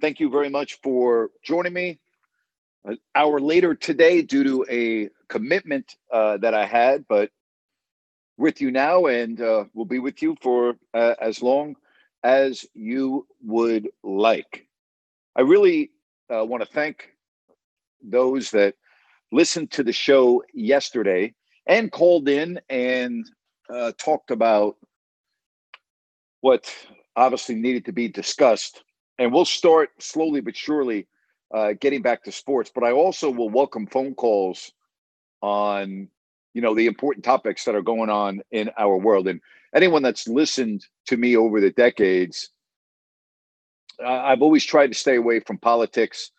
Thank you very much for joining me. An hour later today, due to a commitment uh, that I had, but with you now, and uh, we'll be with you for uh, as long as you would like. I really uh, want to thank those that listened to the show yesterday and called in and uh, talked about what obviously needed to be discussed. And we'll start slowly but surely uh, getting back to sports. But I also will welcome phone calls on, you know, the important topics that are going on in our world. And anyone that's listened to me over the decades, uh, I've always tried to stay away from politics.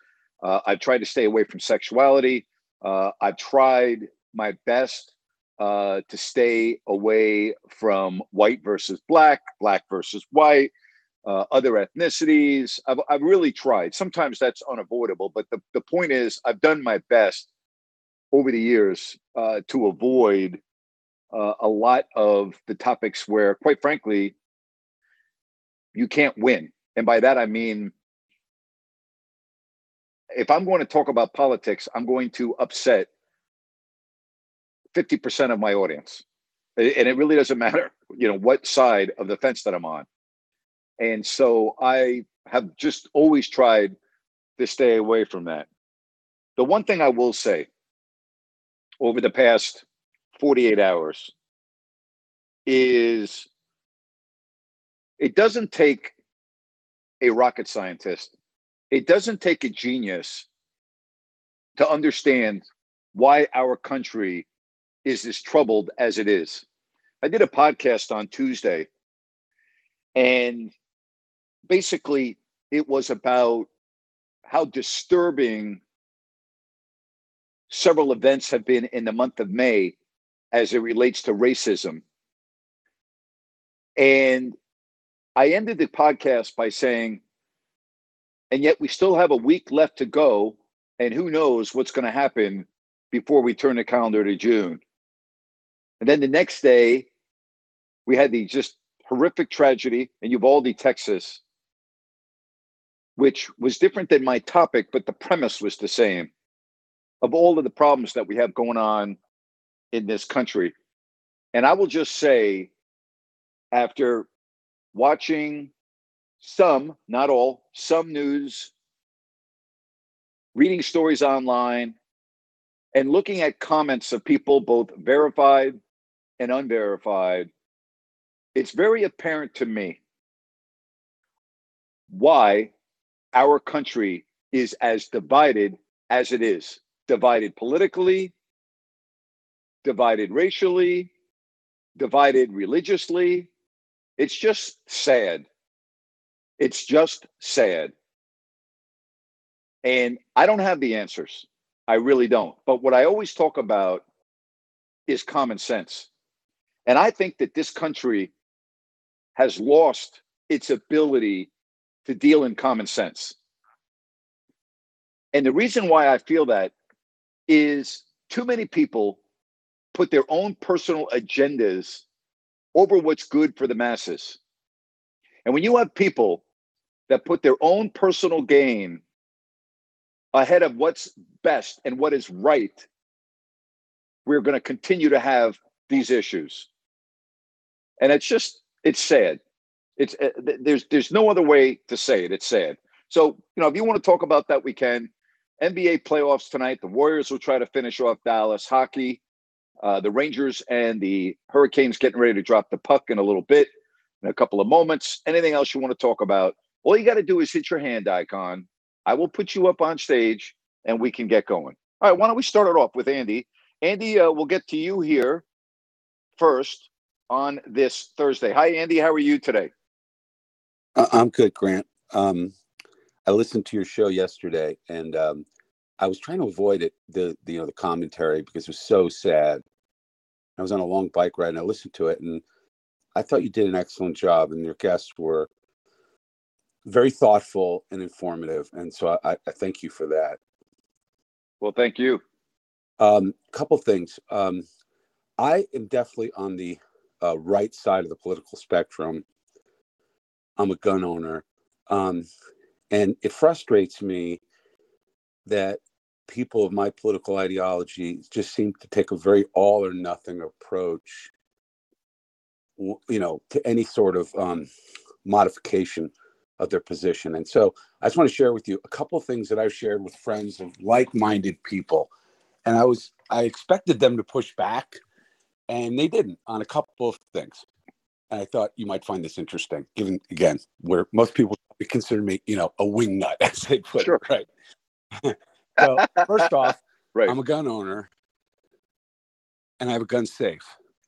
Uh, I've tried to stay away from sexuality. Uh, I've tried my best uh, to stay away from white versus black, black versus white, uh, other ethnicities. I've, I've really tried. Sometimes that's unavoidable, but the, the point is, I've done my best over the years uh, to avoid uh, a lot of the topics where, quite frankly, you can't win. And by that, I mean, if I'm going to talk about politics, I'm going to upset 50% of my audience. And it really doesn't matter, you know, what side of the fence that I'm on. And so I have just always tried to stay away from that. The one thing I will say over the past 48 hours is it doesn't take a rocket scientist, it doesn't take a genius to understand why our country is as troubled as it is. I did a podcast on Tuesday, and basically it was about how disturbing several events have been in the month of May as it relates to racism. And I ended the podcast by saying, and yet we still have a week left to go, and who knows what's going to happen before we turn the calendar to June. And then the next day, we had the just horrific tragedy in Uvalde, Texas, which was different than my topic, but the premise was the same of all of the problems that we have going on in this country. And I will just say, after watching some, not all, some news, reading stories online, and looking at comments of people, both verified and unverified, it's very apparent to me why our country is as divided as it is divided politically, divided racially, divided religiously. It's just sad. It's just sad. And I don't have the answers. I really don't. But what I always talk about is common sense. And I think that this country has lost its ability to deal in common sense. And the reason why I feel that is too many people put their own personal agendas over what's good for the masses. And when you have people that put their own personal gain ahead of what's best and what is right, we're going to continue to have these issues. and it's just it's sad. It's uh, there's there's no other way to say it. It's sad. So you know, if you want to talk about that, we can. NBA playoffs tonight. The Warriors will try to finish off Dallas. Hockey, uh, the Rangers and the Hurricanes getting ready to drop the puck in a little bit, in a couple of moments. Anything else you want to talk about? All you got to do is hit your hand icon. I will put you up on stage and we can get going. All right, why don't we start it off with Andy? Andy, uh, we'll get to you here first on this Thursday. Hi, Andy. How are you today? I'm good, Grant. Um, I listened to your show yesterday, and um, I was trying to avoid it the, the you know the commentary because it was so sad. I was on a long bike ride and I listened to it, and I thought you did an excellent job, and your guests were very thoughtful and informative, and so I, I thank you for that. Well, thank you. A um, couple things. Um, I am definitely on the uh, right side of the political spectrum. I'm a gun owner. Um, and it frustrates me that people of my political ideology just seem to take a very all or nothing approach you know to any sort of um, modification of their position. And so i just want to share with you a couple of things that i've shared with friends of like-minded people. And i was i expected them to push back and they didn't on a couple of things and i thought you might find this interesting given again where most people consider me you know a wing nut as they put sure. it right so first off, right. I'm a gun owner and I have a gun safe.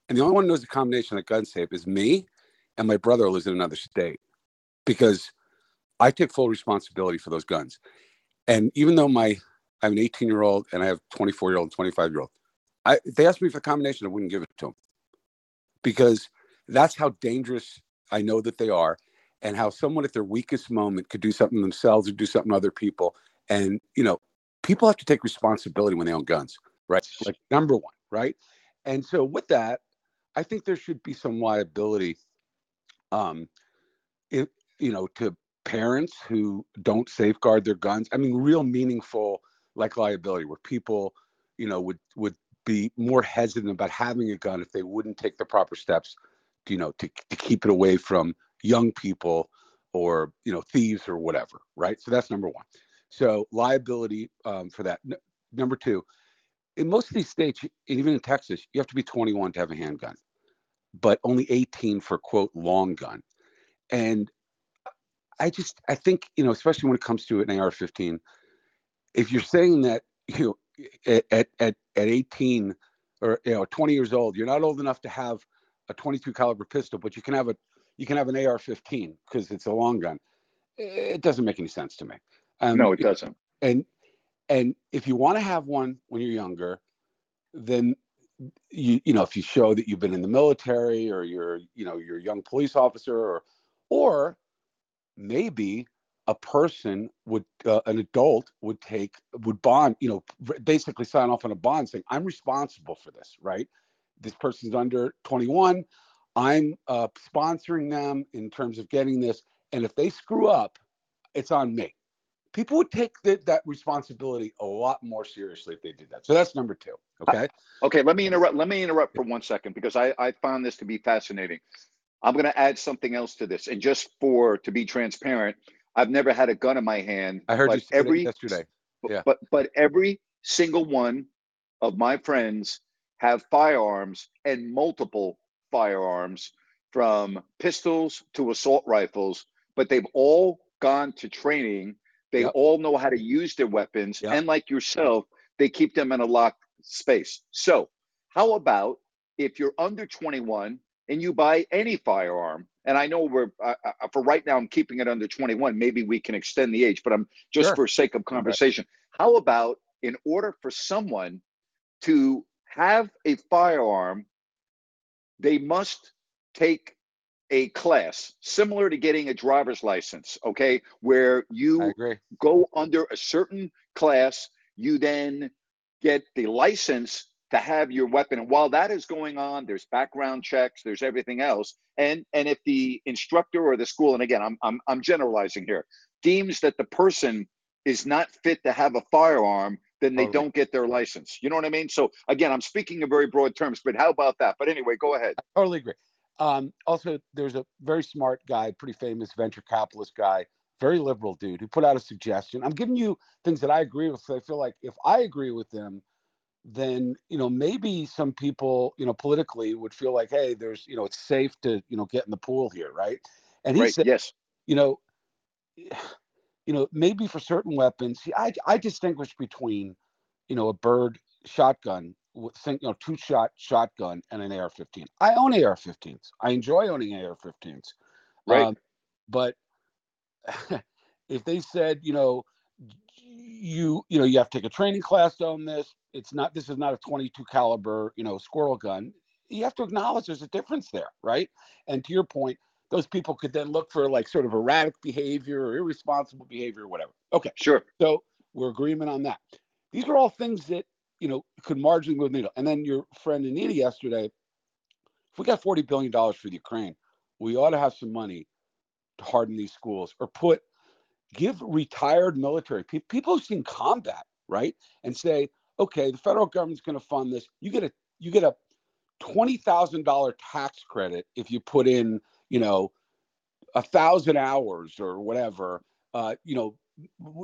And the only one who knows the combination of gun safe is me and my brother lives in another state because I take full responsibility for those guns. And even though my I have an 18 year old and I have 24 year old and 25 year old, I they asked me for a combination, I wouldn't give it to them because that's how dangerous I know that they are and how someone at their weakest moment could do something themselves or do something to other people. And, you know, people have to take responsibility when they own guns, right? Like number one, right? And so with that, I think there should be some liability, um, if you know, to parents who don't safeguard their guns. I mean, real meaningful like liability where people, you know, would would be more hesitant about having a gun if they wouldn't take the proper steps, you know, to to keep it away from young people or you know thieves or whatever, right? So that's number one. So liability um, for that. N- number two, in most of these states, even in Texas, you have to be 21 to have a handgun, but only 18 for quote long gun. And I just I think you know, especially when it comes to an AR-15, if you're saying that you know at at at 18 or you know 20 years old, you're not old enough to have a 22 caliber pistol, but you can have a you can have an AR-15 because it's a long gun. It doesn't make any sense to me. Um, no, it doesn't. And and if you want to have one when you're younger, then you you know if you show that you've been in the military or you're you know you're a young police officer or or maybe a person would uh, an adult would take would bond you know basically sign off on a bond saying i'm responsible for this right this person's under 21 i'm uh, sponsoring them in terms of getting this and if they screw up it's on me people would take the, that responsibility a lot more seriously if they did that. So that's number two. Okay. Okay. Let me interrupt. Let me interrupt for one second because I, I found this to be fascinating. I'm going to add something else to this. And just for to be transparent, I've never had a gun in my hand. I heard you every yesterday. Yeah. But but every single one of my friends have firearms and multiple firearms from pistols to assault rifles, but they've all gone to training they yep. all know how to use their weapons. Yep. And like yourself, they keep them in a locked space. So, how about if you're under 21 and you buy any firearm? And I know we're, uh, uh, for right now, I'm keeping it under 21. Maybe we can extend the age, but I'm just sure. for sake of conversation. How about in order for someone to have a firearm, they must take a class similar to getting a driver's license, okay, where you go under a certain class, you then get the license to have your weapon. And while that is going on, there's background checks, there's everything else. And and if the instructor or the school, and again, I'm I'm, I'm generalizing here, deems that the person is not fit to have a firearm, then they don't get their license. You know what I mean? So again, I'm speaking in very broad terms, but how about that? But anyway, go ahead. I totally agree. Um, also, there's a very smart guy, pretty famous venture capitalist guy, very liberal dude, who put out a suggestion. I'm giving you things that I agree with. So I feel like if I agree with them, then you know maybe some people you know politically would feel like hey there's you know it's safe to you know get in the pool here right and he right. said Yes. you know you know maybe for certain weapons see, i i distinguish between you know a bird shotgun with think you know two shot shotgun and an ar-15 i own ar-15s i enjoy owning ar-15s Right. um, but if they said you know you you know you have to take a training class to own this it's not this is not a 22 caliber you know squirrel gun you have to acknowledge there's a difference there right? And to your point those people could then look for like sort of erratic behavior or irresponsible behavior or whatever. Okay. Sure. so we're agreement on that. These are all things that you know could marginally move the needle. And then your friend anita yesterday if we got 40 billion dollars for the ukraine we ought to have some money to harden these schools or put give retired military pe- people who've seen combat right? And say okay the federal government's going to fund this. You get a you get a $20000 tax credit if you put in you know a thousand hours or whatever uh, you know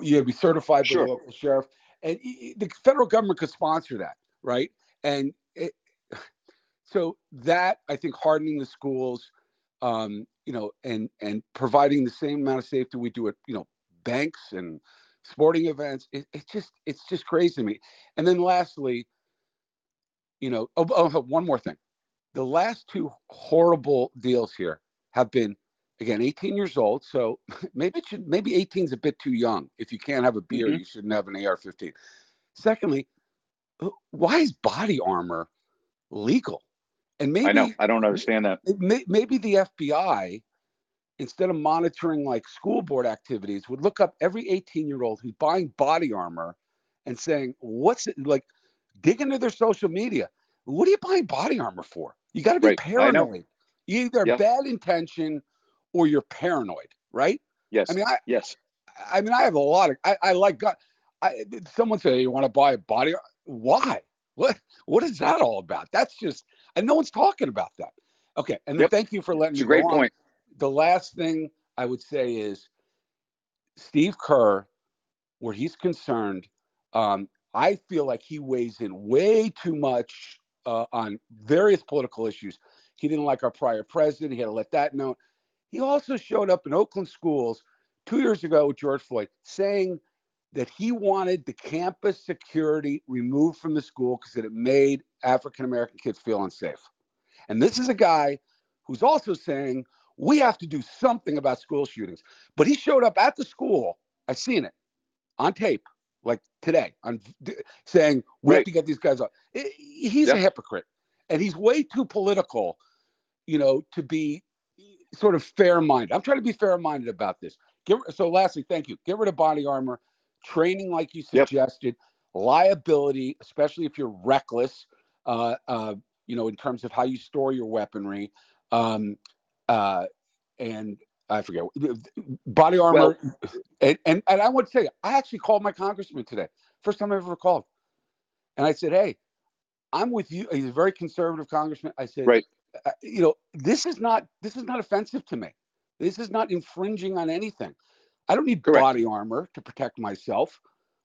you would be certified by Sure. the local sheriff. And the federal government could sponsor that right? And it, so that i think hardening the schools um, you know and and providing the same amount of safety we do at you know banks and sporting events it, it's just it's just crazy to me. And then lastly you know oh, oh one more thing. The last two horrible deals here have been again 18 years old so maybe it should maybe 18 is a bit too young if you can't have a beer Mhm. you shouldn't have an ar-15 secondly why is body armor legal and maybe I know. I don't understand that. may, maybe the FBI, instead of monitoring like school board activities, would look up every 18 year old who's buying body armor and saying, What's it like? Dig into their social media. What are you buying body armor for? You got to be Right, paranoid. You either bad intention or you're paranoid, right? Yes. I mean, I, yes. I mean, I have a lot of. I, I like gun. I someone say you want to buy a body. Why? What? What is that all about? That's just, and no one's talking about that. Okay, and then Yep. thank you for letting It's me a great go on. point. The last thing I would say is Steve Kerr, where he's concerned, um, I feel like he weighs in way too much uh, on various political issues. He didn't like our prior president. He had to let that known. He also showed up in Oakland schools two years ago with George Floyd saying that he wanted the campus security removed from the school because it made African American kids feel unsafe. And this is a guy who's also saying we have to do something about school shootings. But he showed up at the school. I've seen it on tape, like today, on saying we have to get these guys off. I- He's a hypocrite, and he's way too political, you know, to be sort of fair-minded. I'm trying to be fair-minded about this. Get, so, lastly, thank you. Get rid of body armor, training like you Yep. suggested, liability, especially if you're reckless. Uh, uh, you know, in terms of how you store your weaponry, um, uh, and I forget body armor. and, and and I want to tell you, I actually called my congressman today. First time I ever called, and I said, "Hey, I'm with you." He's a very conservative congressman. I said, Right. Uh, you know, this is not this is not offensive to me. This is not infringing on anything. I don't need Correct. body armor to protect myself,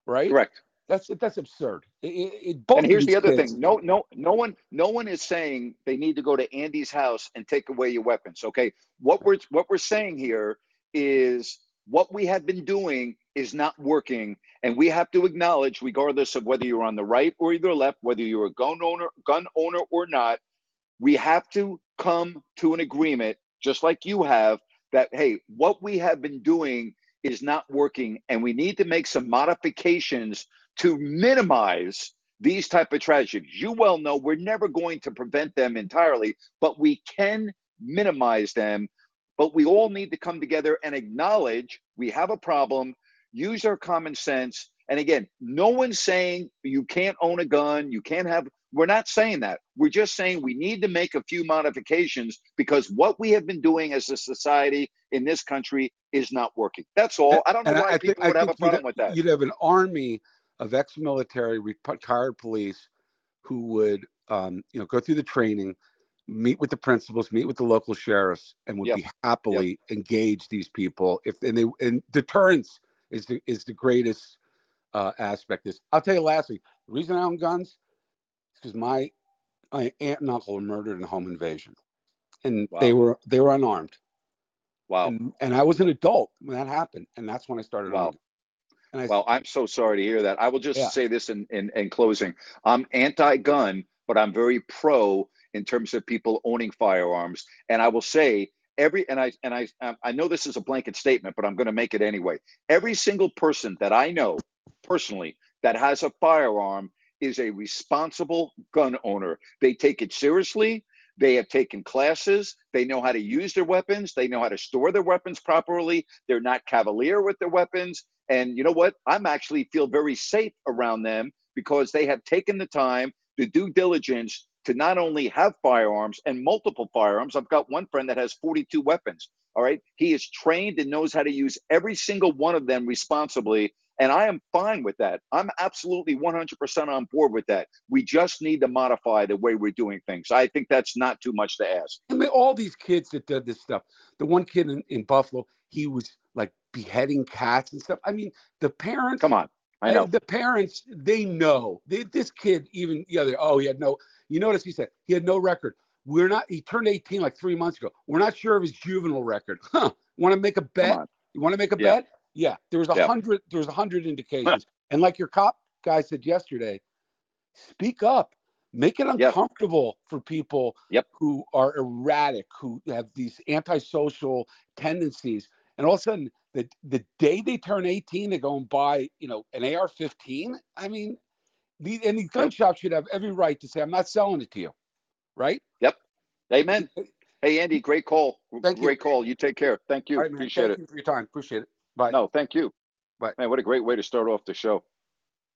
right? Correct. That's that's absurd. It, it, it- And here's the other kids- thing. No, no, no one, no one is saying they need to go to Andy's house and take away your weapons. Okay. What we're what we're saying here is what we have been doing is not working, and we have to acknowledge, regardless of whether you're on the right or the left, whether you're a gun owner, gun owner or not, we have to come to an agreement, just like you have, that hey, what we have been doing is not working, and we need to make some modifications to minimize these type of tragedies. You well know we're never going to prevent them entirely, but we can minimize them. But we all need to come together and acknowledge we have a problem, use our common sense. And again, no one's saying you can't own a gun, you can't have, we're not saying that. We're just saying we need to make a few modifications because what we have been doing as a society in this country is not working. That's all. I don't know And why I think- people I would have a you'd problem with that. You'd have an army of ex-military retired police who would, um, you know, go through the training, meet with the principals, meet with the local sheriffs, and would Yep. be happily engage these people if and they and deterrence is the is the greatest uh, aspect. Is I'll tell you lastly, the reason I own guns because my my aunt and uncle were murdered in a home invasion, and they were they were unarmed, Wow. and, and I was an adult when that happened, and that's when I started Wow. And I Well, I'm so sorry to hear that. I will just Yeah. say this in, in, in closing. I'm anti-gun, but I'm very pro in terms of people owning firearms. And I will say every and I and I um, I know this is a blanket statement, but I'm going to make it anyway. Every single person that I know personally that has a firearm is a responsible gun owner. They take it seriously. They have taken classes. They know how to use their weapons. They know how to store their weapons properly. They're not cavalier with their weapons. And you know what? I'm actually feel very safe around them because they have taken the time, the due diligence to not only have firearms and multiple firearms. I've got one friend that has 42 weapons. All right. He is trained and knows how to use every single one of them responsibly. And I am fine with that. I'm absolutely 100% on board with that. We just need to modify the way we're doing things. I think that's not too much to ask. I mean, all these kids that did this stuff. The one kid in, in Buffalo, he was like beheading cats and stuff. I mean, the parents. Come on. I know. The parents, they know. They, this kid, even the other, oh, he had no. You notice he said he had no record. We're not. He turned 18 like three months ago. We're not sure of his juvenile record. Huh? Want to make a bet? You want to make a Yeah. bet? Yeah. There was a Yeah. hundred. There was a hundred indications. and like your cop guy said yesterday, speak up. Make it uncomfortable for people Yep. who are erratic, who have these antisocial tendencies. And all of a sudden, the the day they turn 18, they go and buy, you know, an AR-15. I mean, the and the gun Yep. shop should have every right to say, "I'm not selling it to you," right? Yep. Amen. Hey, Andy, great call. Thank you. great call. You take care. Thank you. Right. Appreciate Thank it. you for your time. Appreciate it. Bye. No, thank you. Bye. Man, what a great way to start off the show.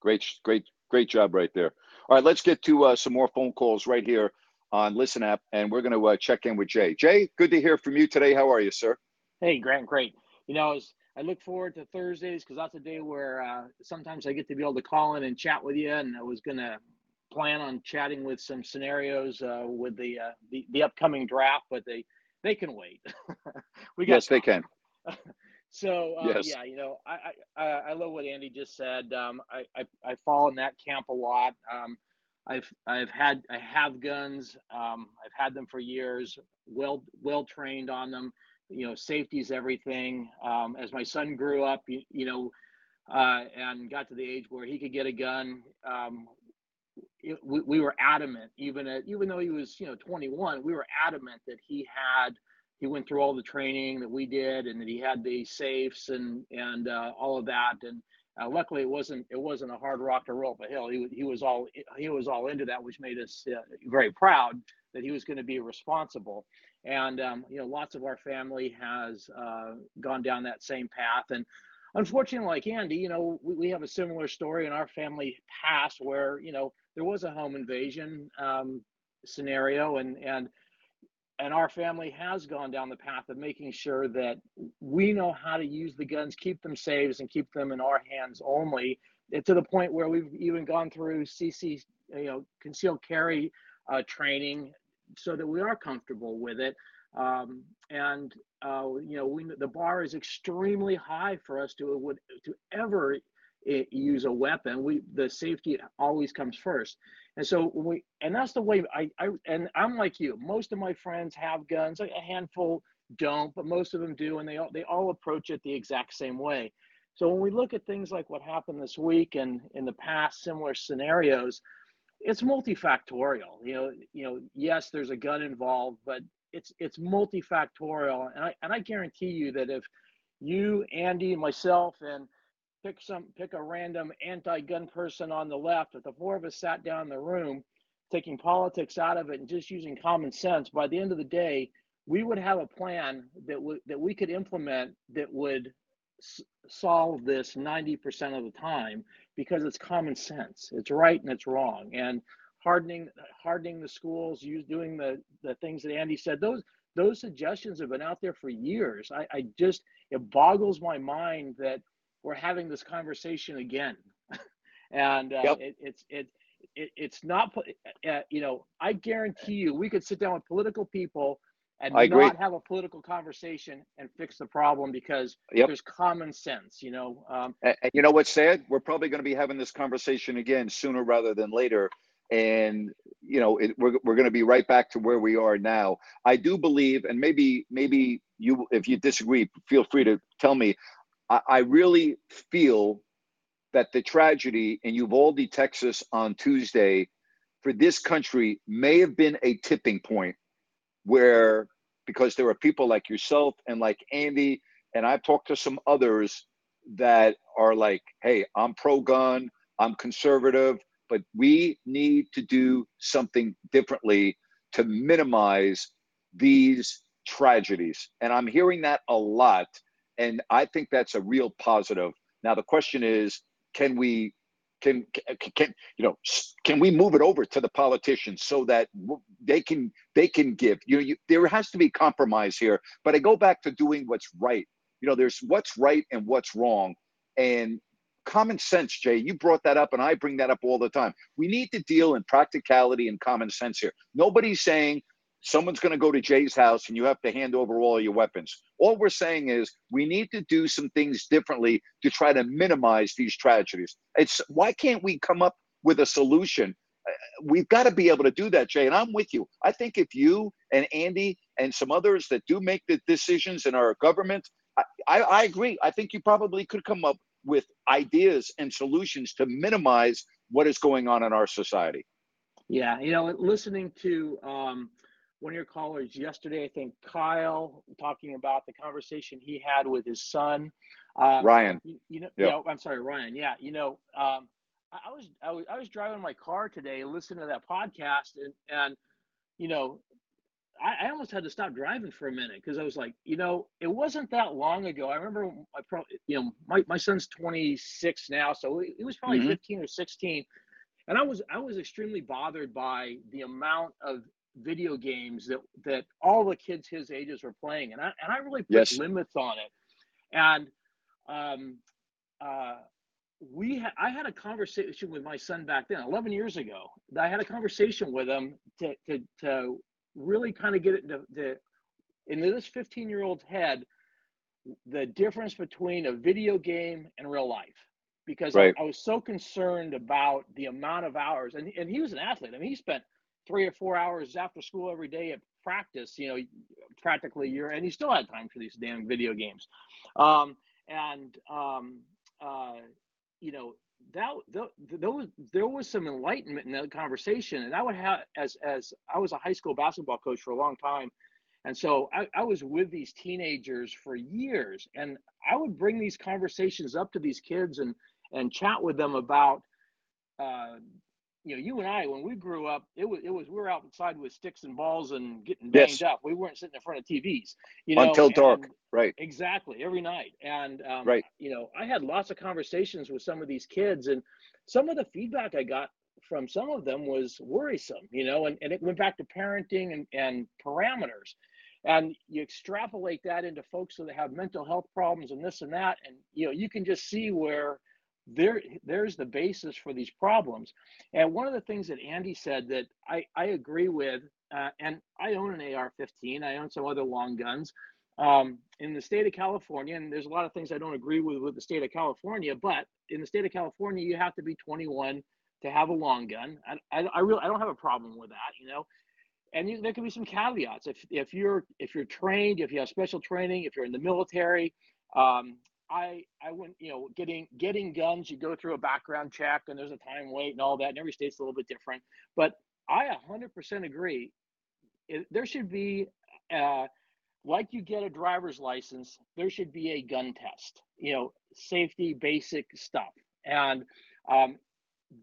Great, great, great job right there. All right, let's get to uh, some more phone calls right here on Listen App, and we're going to uh, check in with Jay. Jay, good to hear from you today. How are you, sir? Hey, Grant, great. You know, as I look forward to Thursdays because that's a day where uh, sometimes I get to be able to call in and chat with you. And I was going to plan on chatting with some scenarios uh, with the, uh, the the upcoming draft, but they they can wait. we got Yes, they can. so uh, Yes. yeah, you know, I, I I love what Andy just said. Um, I, I I fall in that camp a lot. Um, I've I've had I have guns. Um, I've had them for years. Well well trained on them. You know, safety is everything. Um, as my son grew up, you, you know, uh, and got to the age where he could get a gun, um, it, we, we were adamant. Even at even though he was you know 21, we were adamant that he had he went through all the training that we did and that he had the safes and and uh, all of that. And uh, luckily it wasn't it wasn't a hard rock to roll up a hill. He, he was all he was all into that which made us uh, very proud that he was going to be responsible. And um, you know lots of our family has uh, gone down that same path. And unfortunately like andy you know we, we have a similar story in our family past where you know there was a home invasion um, scenario. And and and our family has gone down the path of making sure that we know how to use the guns, keep them safe, and keep them in our hands only. eh, To the point where we've even gone through CC, you know, concealed carry uh, training, so that we are comfortable with it. Um, and uh, you know, we, the bar is extremely high for us to would to ever eh, use a weapon. We the safety always comes first. And so we, and that's the way I, I, and I'm like you. Most of my friends have guns. A handful don't, but most of them do, and they all they all approach it the exact same way. So when we look at things like what happened this week and in the past similar scenarios, it's multifactorial. You know, you know, yes, there's a gun involved, but it's it's multifactorial, and I and I guarantee you that if you, Andy, myself, and pick some pick a random anti-gun person on the left if the four of us sat down in the room taking politics out of it and just using common sense by the end of the day we would have a plan that would that we could implement that would s- solve this 90% of the time because it's common sense. It's right and it's wrong. And hardening hardening the schools use doing the the things that andy said those those suggestions have been out there for years. I, I just it boggles my mind that we're having this conversation again and uh, Yep. it, it's it it, it's not, po- uh, you know, I guarantee you, we could sit down with political people and I agree. not have a political conversation and fix the problem because Yep. there's common sense, you know. Um, And, and you know what's sad? We're probably going to be having this conversation again sooner rather than later. And you know, it, we're we're going to be right back to where we are now. I do believe, and maybe maybe you, if you disagree, feel free to tell me. I, I really feel that the tragedy in Uvalde, Texas, on Tuesday, for this country, may have been a tipping point where because there are people like yourself and like Andy, and I've talked to some others that are like, hey, I'm pro gun, I'm conservative, but we need to do something differently to minimize these tragedies. And I'm hearing that a lot. And I think that's a real positive. Now, the question is can we? Can, can you know can we move it over to the politicians so that they can they can give you know you, there has to be compromise here but i go back to doing what's right you know there's what's right and what's wrong and common sense jay you brought that up and i bring that up all the time we need to deal in practicality and common sense here nobody's saying someone's going to go to jay's house and you have to hand over all your weapons all we're saying is we need to do some things differently to try to minimize these tragedies it's why can't we come up with a solution Uh, we've got to be able to do that jay and i'm with you i think if you and andy and some others that do make the decisions in our government I, I, I agree. I think you probably could come up with ideas and solutions to minimize what is going on in our society. Yeah, you know, listening to um, one of your callers yesterday, I think Kyle talking about the conversation he had with his son. Uh, Ryan. you, you know, Yep. yeah, I'm sorry, Ryan. Yeah, you know, um, I, I was I was I was driving my car today, listening to that podcast, and and you know, I, I almost had to stop driving for a minute because I was like, you know, it wasn't that long ago. I remember I probably, you know, my, my son's 26 now, so it, he was probably Mhm. 15 or 16 and I was I was extremely bothered by the amount of video games that that all the kids his ages were playing, and I and I really put Yes. limits on it. And um, uh, we ha- I had a conversation with my son back then, 11 years ago. I had a conversation with him to to to really kind of get it into the into this 15 year old's head the difference between a video game and real life because Right. I, I was so concerned about the amount of hours and, and he was an athlete i mean he spent three or four hours after school every day at practice you know practically year and he still had time for these damn video games. Um, and um, uh, you know that th- there was there was some enlightenment in that conversation and i would have as as i was a high school basketball coach for a long time and so I, I was with these teenagers for years and i would bring these conversations up to these kids and and chat with them about uh, you know you and i when we grew up it was it was we were outside with sticks and balls and getting banged Yes. up we weren't sitting in front of tvs you know Until dark. Right. Exactly, every night. And um, Right. you know, I had lots of conversations with some of these kids, and some of the feedback I got from some of them was worrisome, you know, and, and it went back to parenting and, and parameters. And you extrapolate that into folks that have mental health problems and this and that, and you know, you can just see where there there's the basis for these problems. And one of the things that Andy said that I, I agree with, uh, and I own an AR-15, I own some other long guns um, in the state of California, and there's a lot of things I don't agree with with the state of California, but in the state of California, you have to be 21 to have a long gun. I, I, I really I don't have a problem with that, you know. And you, there can be some caveats if if you're if you're trained, if you have special training, if you're in the military. Um, I I went you know getting getting guns. You go through a background check, and there's a time wait and all that. And every state's a little bit different, but I 100% agree. It, there should be. Uh, like you get a driver's license, there should be a gun test, you know, safety, basic stuff. And um,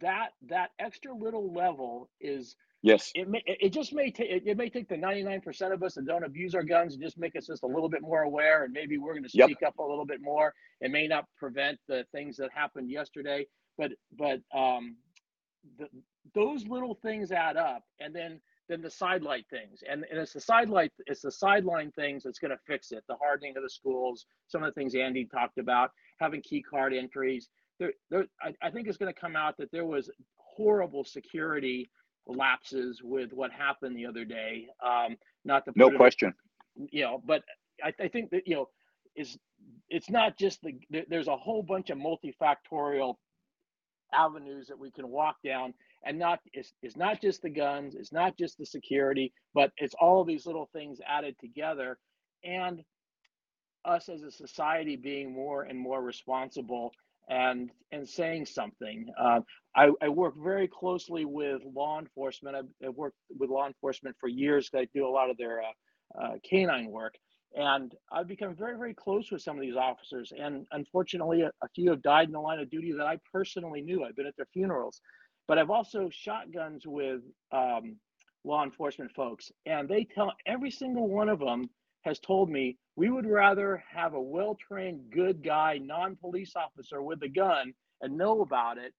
that that extra little level is Yes. it may it just may take it, it may take the 99% of us that don't abuse our guns and just make us just a little bit more aware and maybe we're going to Yep. speak up a little bit more it may not prevent the things that happened yesterday but but um the, those little things add up and then then the sidelight things and, and it's the sidelight it's the sideline things that's going to fix it the hardening of the schools some of the things andy talked about having key card entries there, there I, I think it's going to come out that there was horrible security lapses with what happened the other day. Um, not to No question. you know, but I, I think that you know is it's not just the there's a whole bunch of multifactorial avenues that we can walk down and not it's, it's not just the guns it's not just the security but it's all these little things added together and us as a society being more and more responsible and and saying something uh, I, I work very closely with law enforcement I've, I've worked with law enforcement for years. i do a lot of their uh, uh, canine work and I've become very, very close with some of these officers. And unfortunately, a, a few have died in the line of duty that I personally knew. I've been at their funerals, but I've also shot guns with um, law enforcement folks, and they tell every single one of them has told me we would rather have a well-trained, good guy, non-police officer with a gun and know about it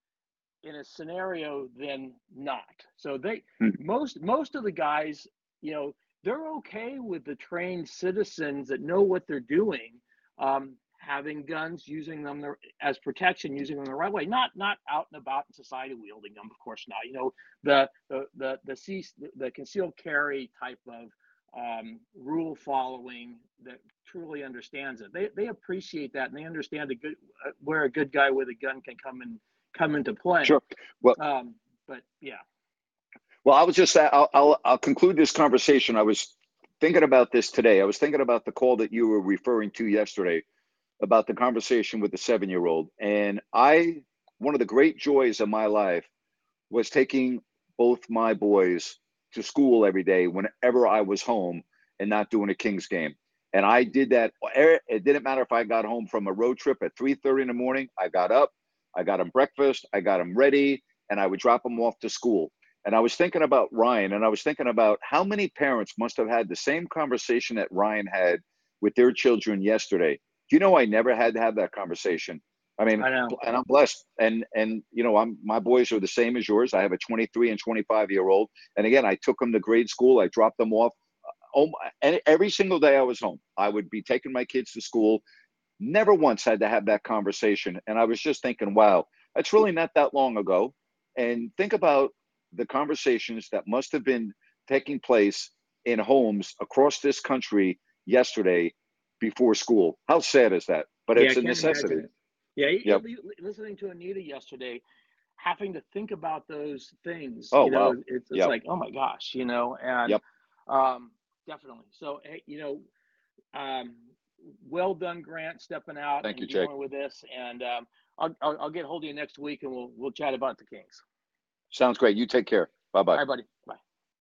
in a scenario than not. So they Hmm. most most of the guys, you know, they're okay with the trained citizens that know what they're doing um, having guns using them the- as protection using them the right way not not out and about in society wielding them of course not you know the the the the, cease, the concealed carry type of um, rule following that truly understands it they, they appreciate that and they understand a good uh, where a good guy with a gun can come and come into play Sure. Well, um, but yeah Well, I was just I'll, I'll I'll conclude this conversation. I was thinking about this today. I was thinking about the call that you were referring to yesterday about the conversation with the 7-year-old and I one of the great joys of my life was taking both my boys to school every day whenever I was home and not doing a Kings game. And I did that er, it didn't matter if I got home from a road trip at 3:30 in the morning. I got up, I got them breakfast, I got them ready, and I would drop them off to school. And I was thinking about Ryan, and I was thinking about how many parents must have had the same conversation that Ryan had with their children yesterday. You know I never had to have that conversation? I mean, I know. and I'm blessed. And and you know, I'm my boys are the same as yours. I have a 23 and 25 year old, and again, I took them to grade school. I dropped them off. Uh, oh, and every single day I was home, I would be taking my kids to school. Never once had to have that conversation. And I was just thinking, wow, that's really not that long ago. And think about the conversations that must have been taking place in homes across this country yesterday before school. How sad is that? But Yeah, it's a necessity. imagine. Yeah, Yep. listening to Anita yesterday, having to think about those things. Oh, you know, wow. it's, it's Yep. like, oh my gosh, you know, and Yep. um, definitely. So, you know, um, well done, Grant, stepping out Thank and you, Jake. dealing with this. And um, I'll, I'll, I'll get hold of you next week and we'll we'll chat about the Kings. Sounds great. You take care. Bye All bye. right, buddy. Bye.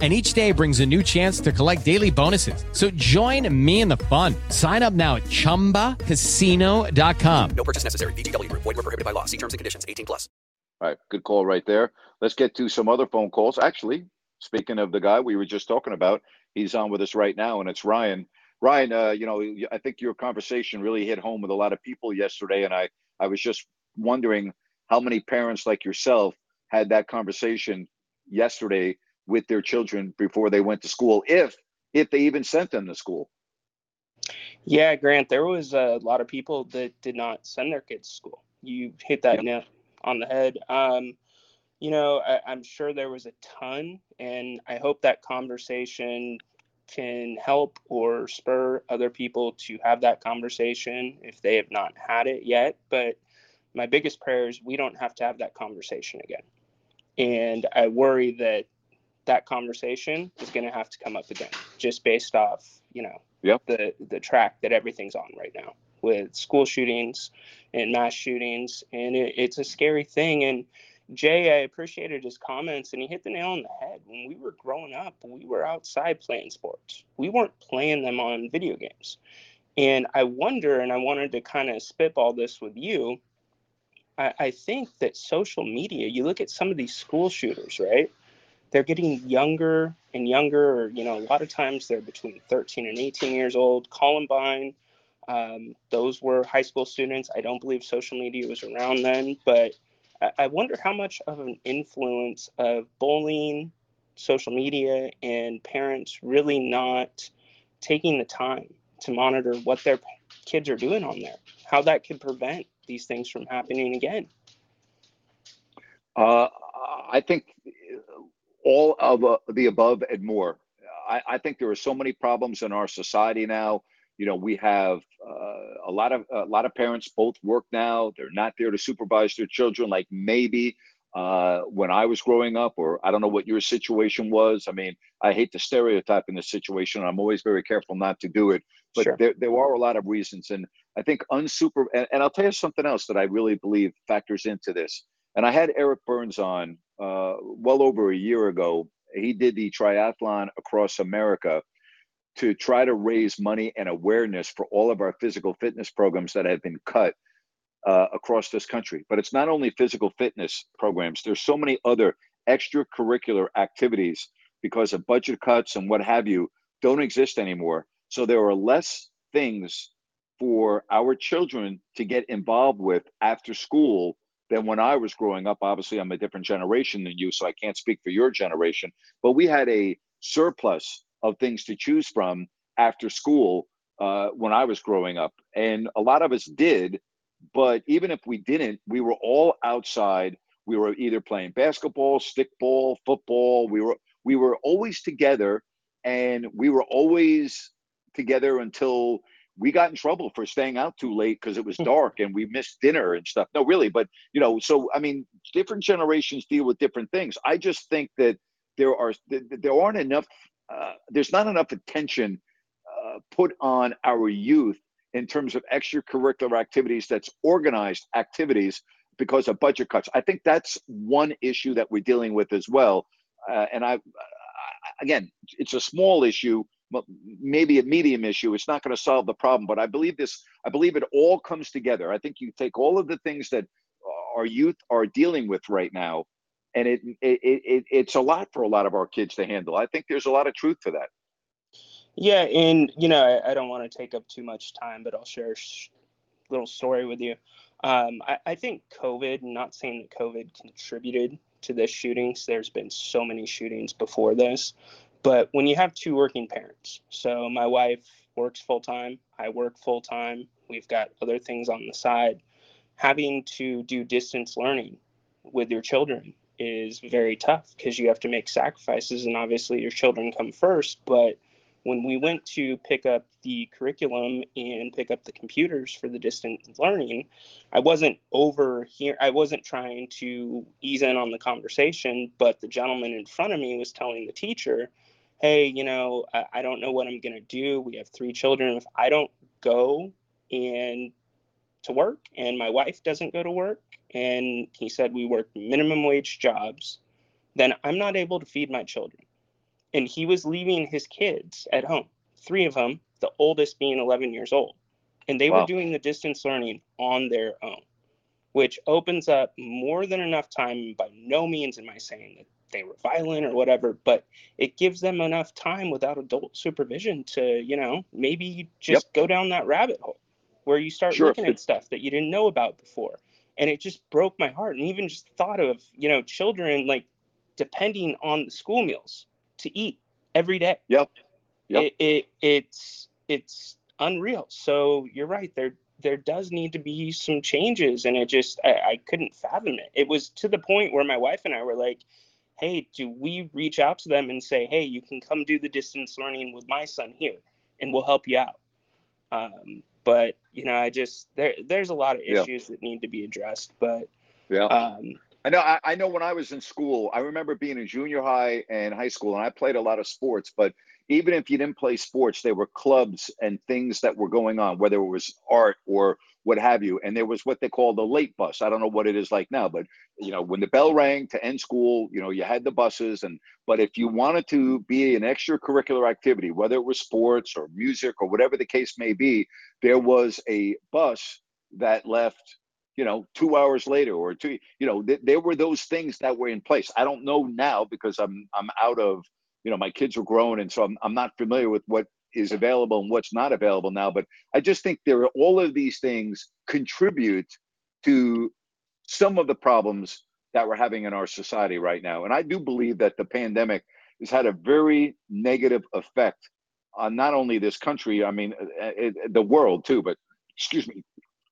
And each day brings a new chance to collect daily bonuses. So join me in the fun. Sign up now at chumbacasino.com. No purchase necessary. VGW Group. Void were prohibited by law. See terms and conditions. 18 plus. All right, good call right there. Let's get to some other phone calls. Actually, speaking of the guy we were just talking about, he's on with us right now, and it's Ryan. Ryan, uh, you know, I think your conversation really hit home with a lot of people yesterday, and I, I was just wondering how many parents like yourself had that conversation yesterday with their children before they went to school, if if they even sent them to school. Yeah, Grant, there was a lot of people that did not send their kids to school. You hit that Yep. nail on the head. Um, you know, I, I'm sure there was a ton, and I hope that conversation can help or spur other people to have that conversation if they have not had it yet. But my biggest prayer is we don't have to have that conversation again. And I worry that that conversation is going to have to come up again just based off, you know, Yep. the the track that everything's on right now with school shootings and mass shootings, and it, it's a scary thing. And Jay, I appreciated his comments, and he hit the nail on the head. When we were growing up, we were outside playing sports. We weren't playing them on video games. And I wonder, and I wanted to kind of spitball this with you. I, I think that social media, you look at some of these school shooters, right? They're getting younger and younger, or, you know, a lot of times they're between 13 and 18 years old. Columbine, um, those were high school students. I don't believe social media was around then, but I, I wonder how much of an influence of bullying, social media, and parents really not taking the time to monitor what their kids are doing on there, how that could prevent these things from happening again. Uh, I think all of uh, the above and more. I, I, think there are so many problems in our society now. You know, we have uh, a lot of a lot of parents both work now. They're not there to supervise their children like maybe uh, when I was growing up, or I don't know what your situation was. I mean, I hate to stereotype in this situation. I'm always very careful not to do it, but sure. there, there are a lot of reasons. And I think unsuper, and, and, I'll tell you something else that I really believe factors into this. And I had Eric Burns on uh, well over a year ago. He did the triathlon across America to try to raise money and awareness for all of our physical fitness programs that have been cut uh, across this country. But it's not only physical fitness programs, there's so many other extracurricular activities because of budget cuts and what have you don't exist anymore. So there are less things for our children to get involved with after school than when I was growing up. Obviously, I'm a different generation than you, so I can't speak for your generation. But we had a surplus of things to choose from after school uh, when I was growing up. And a lot of us did. But even if we didn't, we were all outside. We were either playing basketball, stickball, football. We were we were always together, and we were always together until we got in trouble for staying out too late because it was hmm. dark and we missed dinner and stuff. No, really, but you know, so I mean, different generations deal with different things. I just think that there are there aren't enough. Uh, there's not enough attention uh, put on our youth in terms of extracurricular activities that's organized activities because of budget cuts. I think that's one issue that we're dealing with as well. Uh, and I, again, it's a small issue, maybe a medium issue. It's not going to solve the problem, but I believe this. I believe it all comes together. I think you take all of the things that our youth are dealing with right now, and it, it, it it's a lot for a lot of our kids to handle. I think there's a lot of truth to that. Yeah, and you know, I, I don't want to take up too much time, but I'll share a sh- little story with you. Um, I, I, think COVID, not saying that COVID contributed to this shootings, there's been so many shootings before this, but when you have two working parents, so my wife works full time, I work full time, we've got other things on the side, having to do distance learning with your children is very tough because you have to make sacrifices, and obviously your children come first, but when we went to pick up the curriculum and pick up the computers for the distance learning, I wasn't over here. I wasn't trying to ease in on the conversation, but the gentleman in front of me was telling the teacher, Hey, you know, I, I don't know what I'm going to do. We have three children. If I don't go and to work and my wife doesn't go to work, and he said we work minimum wage jobs, then I'm not able to feed my children and he was leaving his kids at home, three of them, the oldest being 11 years old. And they wow. were doing the distance learning on their own, which opens up more than enough time. By no means am I saying that they were violent or whatever, but it gives them enough time without adult supervision to, you know, maybe just yep. go down that rabbit hole where you start sure. looking at stuff that you didn't know about before. And it just broke my heart. And even just thought of, you know, children like depending on the school meals to eat every day. Yep. Yep. It, it it's it's unreal. So you're right. There there does need to be some changes, and it just I, I couldn't fathom it. It was to the point where my wife and I were like, "Hey, do we reach out to them and say, hey, you can come do the distance learning with my son here, and we'll help you out." Um, but you know, I just there there's a lot of issues that need to be addressed, but yeah. Um, I know. I, I know when I was in school, I remember being in junior high and high school, and I played a lot of sports. But even if you didn't play sports, there were clubs and things that were going on, whether it was art or what have you. And there was what they call the late bus. I don't know what it is like now, but you know, when the bell rang to end school, you know, you had the buses. And but if you wanted to be an extracurricular activity, whether it was sports or music or whatever the case may be, there was a bus that left you know, two hours later or two, you know, th- there were those things that were in place. I don't know now because I'm I'm out of, you know, my kids are grown and so I'm I'm not familiar with what is available and what's not available now. But I just think there are all of these things contribute to some of the problems that we're having in our society right now. And I do believe that the pandemic has had a very negative effect on not only this country, I mean, it, the world too, but excuse me,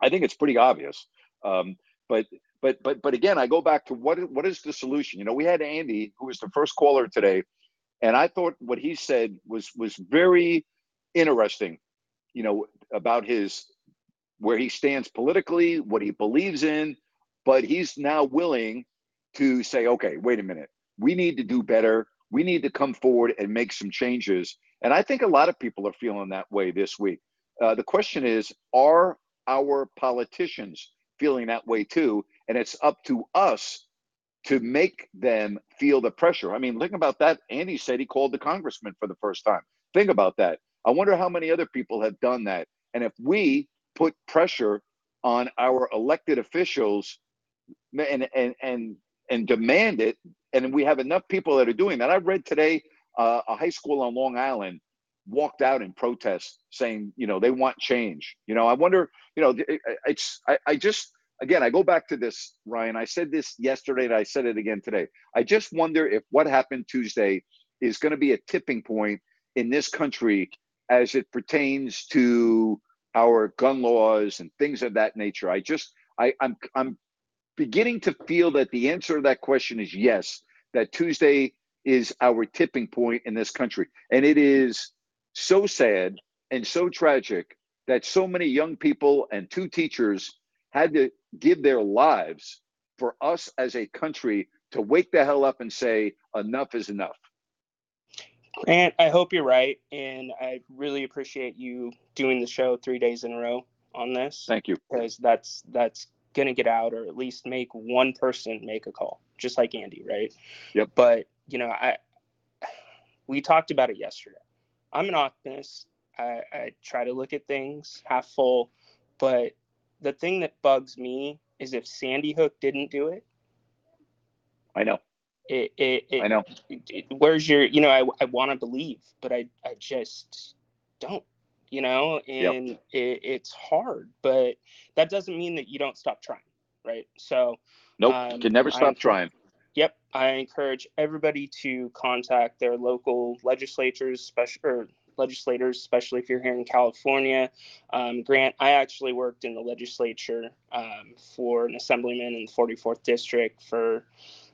I think it's pretty obvious. Um, but but but but again, I go back to what what is the solution? You know, we had Andy, who was the first caller today, and I thought what he said was was very interesting. You know, about his where he stands politically, what he believes in, but he's now willing to say, okay, wait a minute, we need to do better. We need to come forward and make some changes. And I think a lot of people are feeling that way this week. Uh, the question is, are our politicians feeling that way too. And it's up to us to make them feel the pressure. I mean, think about that. Andy said he called the congressman for the first time. Think about that. I wonder how many other people have done that. And if we put pressure on our elected officials and and and and demand it, and we have enough people that are doing that. I read today uh, a high school on Long Island walked out in protest saying, you know, they want change. You know, I wonder, you know, it, it's, I, I just, again, I go back to this, Ryan. I said this yesterday and I said it again today. I just wonder if what happened Tuesday is going to be a tipping point in this country as it pertains to our gun laws and things of that nature. I just, I, I'm, I'm beginning to feel that the answer to that question is yes, that Tuesday is our tipping point in this country. And it is so sad and so tragic that so many young people and two teachers had to give their lives for us as a country to wake the hell up and say enough is enough. Grant, I hope you're right, and I really appreciate you doing the show three days in a row on this. Thank you, because that's that's gonna get out, or at least make one person make a call, just like Andy, right? Yep. But you know, I we talked about it yesterday. I'm an optimist. I, I try to look at things half full, but the thing that bugs me is if Sandy Hook didn't do it. I know. It, it, it I know. It, where's your, you know, I, I want to believe, but I, I just don't, you know, and yep. it's hard, but that doesn't mean that you don't stop trying, right? So, nope, um, can never stop trying. Yep, I encourage everybody to contact their local legislatures, special or legislators, especially if you're here in California. Um, Grant, I actually worked in the legislature um, for an assemblyman in the 44th district for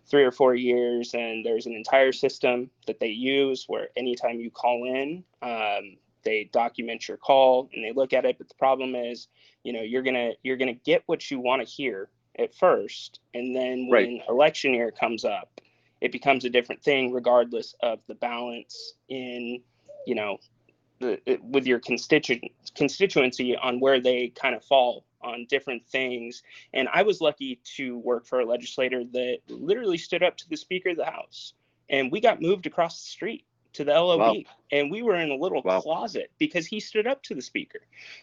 three or four years, and there's an entire system that they use where anytime you call in, um, they document your call and they look at it. But the problem is, you know, you're gonna you're gonna get what you want to hear at first, and then when right. election year comes up, it becomes a different thing, regardless of the balance in, you know, the, it, with your constituent constituency on where they kind of fall on different things. And I was lucky to work for a legislator that literally stood up to the Speaker of the House, and we got moved across the street to the LOB, wow. and we were in a little wow. closet because he stood up to the speaker.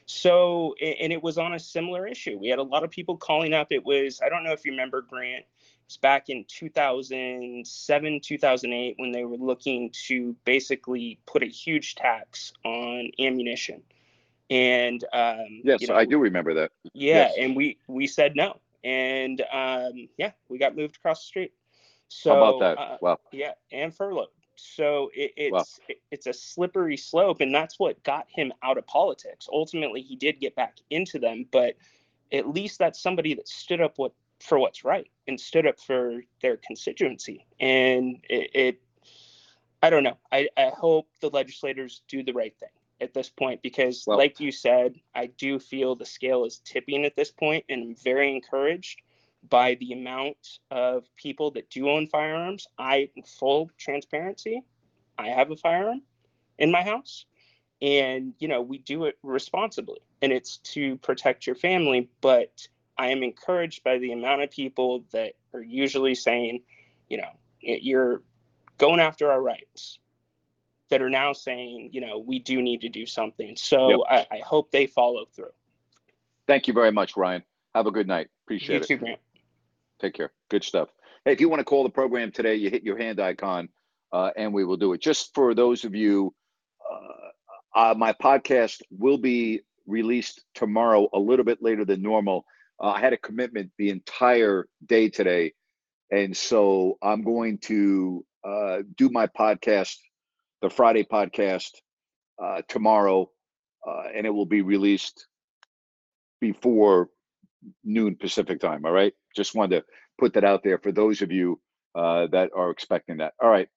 So, and it was on a similar issue. We had a lot of people calling up. It was, I don't know if you remember Grant. It's back in 2007, 2008 when they were looking to basically put a huge tax on ammunition. And um, yes, you know, I do remember that. Yeah, yes. and we we said no, and um, yeah, we got moved across the street. So How about that? Uh, wow. Yeah, and furloughed. So it, it's wow. it, it's a slippery slope, and that's what got him out of politics. Ultimately, he did get back into them, but at least that's somebody that stood up what for what's right and stood up for their constituency. And it, it I don't know. I, I hope the legislators do the right thing at this point because, like you said, I do feel the scale is tipping at this point, and I'm very encouraged by the amount of people that do own firearms. I, full transparency, I have a firearm in my house. And, you know, we do it responsibly and it's to protect your family. But I am encouraged by the amount of people that are usually saying, you know, you're going after our rights that are now saying, you know, we do need to do something. So Yep. I, I hope they follow through. Thank you very much, Ryan. Have a good night. Appreciate You it. too, Grant. Take care. Good stuff. Hey, if you want to call the program today, you hit your hand icon, uh, and we will do it. Just for those of you, uh, uh, my podcast will be released tomorrow, a little bit later than normal. Uh, I had a commitment the entire day today, and so I'm going to uh, do my podcast, the Friday podcast, uh, tomorrow, uh, and it will be released before noon Pacific time. All right. Just wanted to put that out there for those of you uh, that are expecting that. All right.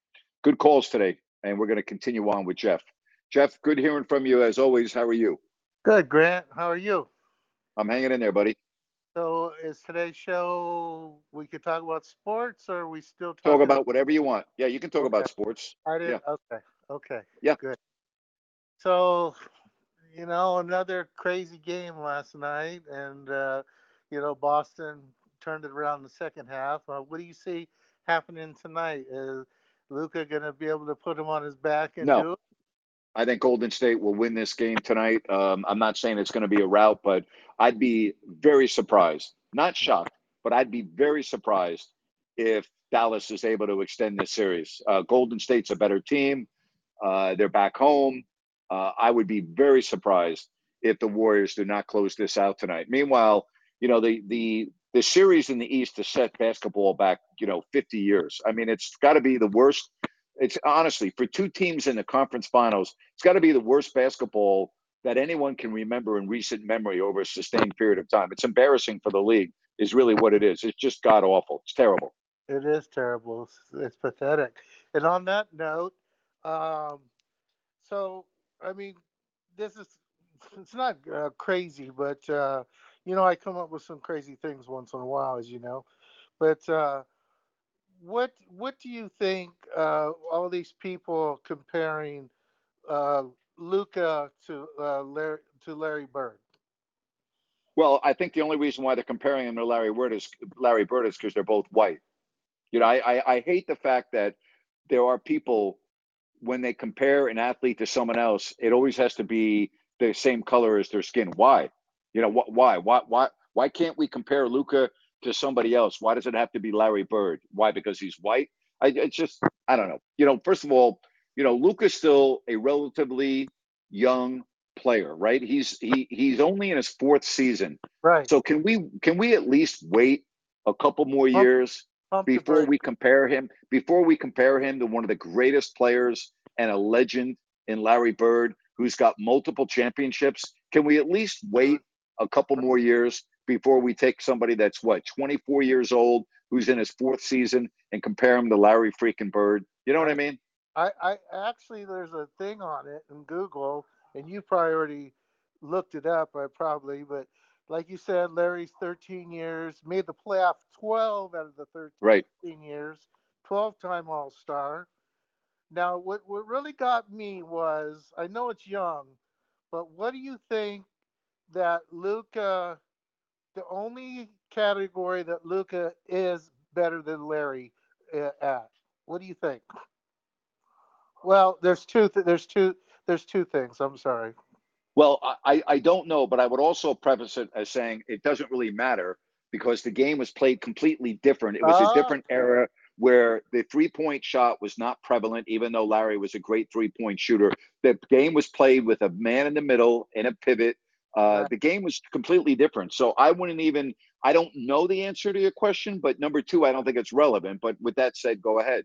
Good calls today. And we're going to continue on with Jeff. Jeff, good hearing from you as always. How are you? Good, Grant. How are you? I'm hanging in there, buddy. So, is today's show we could talk about sports, or are we still Talk talking about whatever you want. Yeah, you can talk about sports. I didn't. Yeah. Okay. Okay. Yeah. Good. So, you know, another crazy game last night, and uh, you know, Boston turned it around in the second half. Uh, what do you see happening tonight? Is Luka going to be able to put him on his back and No. do it? I think Golden State will win this game tonight. Um, I'm not saying it's going to be a rout, but I'd be very surprised, not shocked, but I'd be very surprised if Dallas is able to extend this series. Uh, Golden State's a better team. Uh, they're back home. Uh, I would be very surprised if the Warriors do not close this out tonight. Meanwhile, you know the the the series in the East has set basketball back, you know, 50 years. I mean, it's got to be the worst. It's honestly for two teams in the conference finals, it's got to be the worst basketball that anyone can remember in recent memory over a sustained period of time. It's embarrassing for the league, is really what it is. It's just god awful. It's terrible. It is terrible. It's, it's pathetic. And on that note, um, so I mean, this is it's not uh, crazy, but uh, you know, I come up with some crazy things once in a while, as you know. But uh, what what do you think? Uh, all these people comparing uh, Luka to uh, Larry to Larry Bird. Well, I think the only reason why they're comparing him to Larry Bird is Larry Bird is because they're both white. You know, I, I I hate the fact that there are people when they compare an athlete to someone else, it always has to be the same color as their skin. Why? You know, wh- why? Why? Why? Why can't we compare Luka to somebody else? Why does it have to be Larry Bird? Why? Because he's white? I it's just I don't know. You know, first of all, you know, Luka's still a relatively young player, right? He's he he's only in his fourth season. Right. So can we can we at least wait a couple more Pump- years Pump before we compare him before we compare him to one of the greatest players and a legend in Larry Bird who's got multiple championships? Can we at least wait a couple more years before we take somebody that's what 24 years old who's in his fourth season and compare him to Larry freaking Bird? You know what I mean? I, I actually there's a thing on it in Google, and you probably already looked it up. I probably, but like you said, Larry's 13 years, made the playoff 12 out of the 13 Right. years, 12-time All Star. Now, what what really got me was I know it's young, but what do you think that Luka? The only category that Luka is better than Larry uh, at. What do you think? Well, there's two. Th- there's two. There's two things. I'm sorry. Well, I, I- don't know, but I would also preface it as saying it doesn't really matter because the game was played completely different. It was Ah. a different era where the three point shot was not prevalent, even though Larry was a great three point shooter. The game was played with a man in the middle in a pivot. Uh, The game was completely different. So I wouldn't even, I don't know the answer to your question, but number two, I don't think it's relevant. But with that said, go ahead.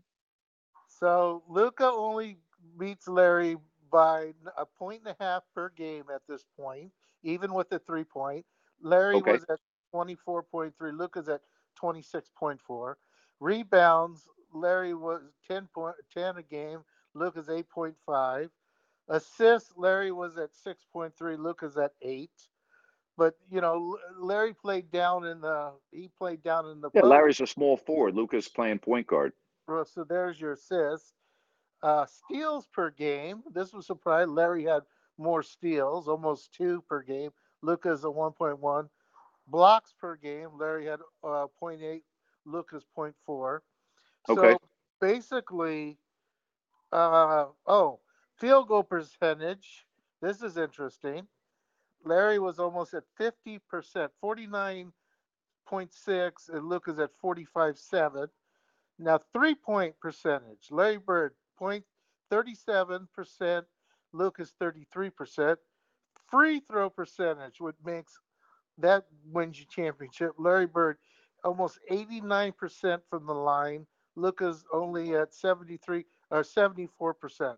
So Luka only beats Larry by a point and a half per game at this point, even with the three point. Larry Okay. was at 24.3. Luka's at 26.4. Rebounds, Larry was 10 point 10 a game. Luka's 8.5. Assists, Larry was at 6.3. Luka's at 8. but you know, Larry played down in the he played down in the Yeah, post. Larry's a small forward. Luka's playing point guard. So there's your assist. Uh, steals per game. This was surprised. Larry had more steals, almost two per game. Luka's a 1.1. Blocks per game. Larry had uh, 0.8. Luka's 0.4. Okay. So basically, uh, oh, field goal percentage. This is interesting. Larry was almost at 50%, 49.6, and Luka's at 45.7. Now, three point percentage Larry Bird, point 37%, Luka's 33%. Free throw percentage, which makes that wins you championship. Larry Bird, almost 89% from the line. Luka's only at 73 or 74%.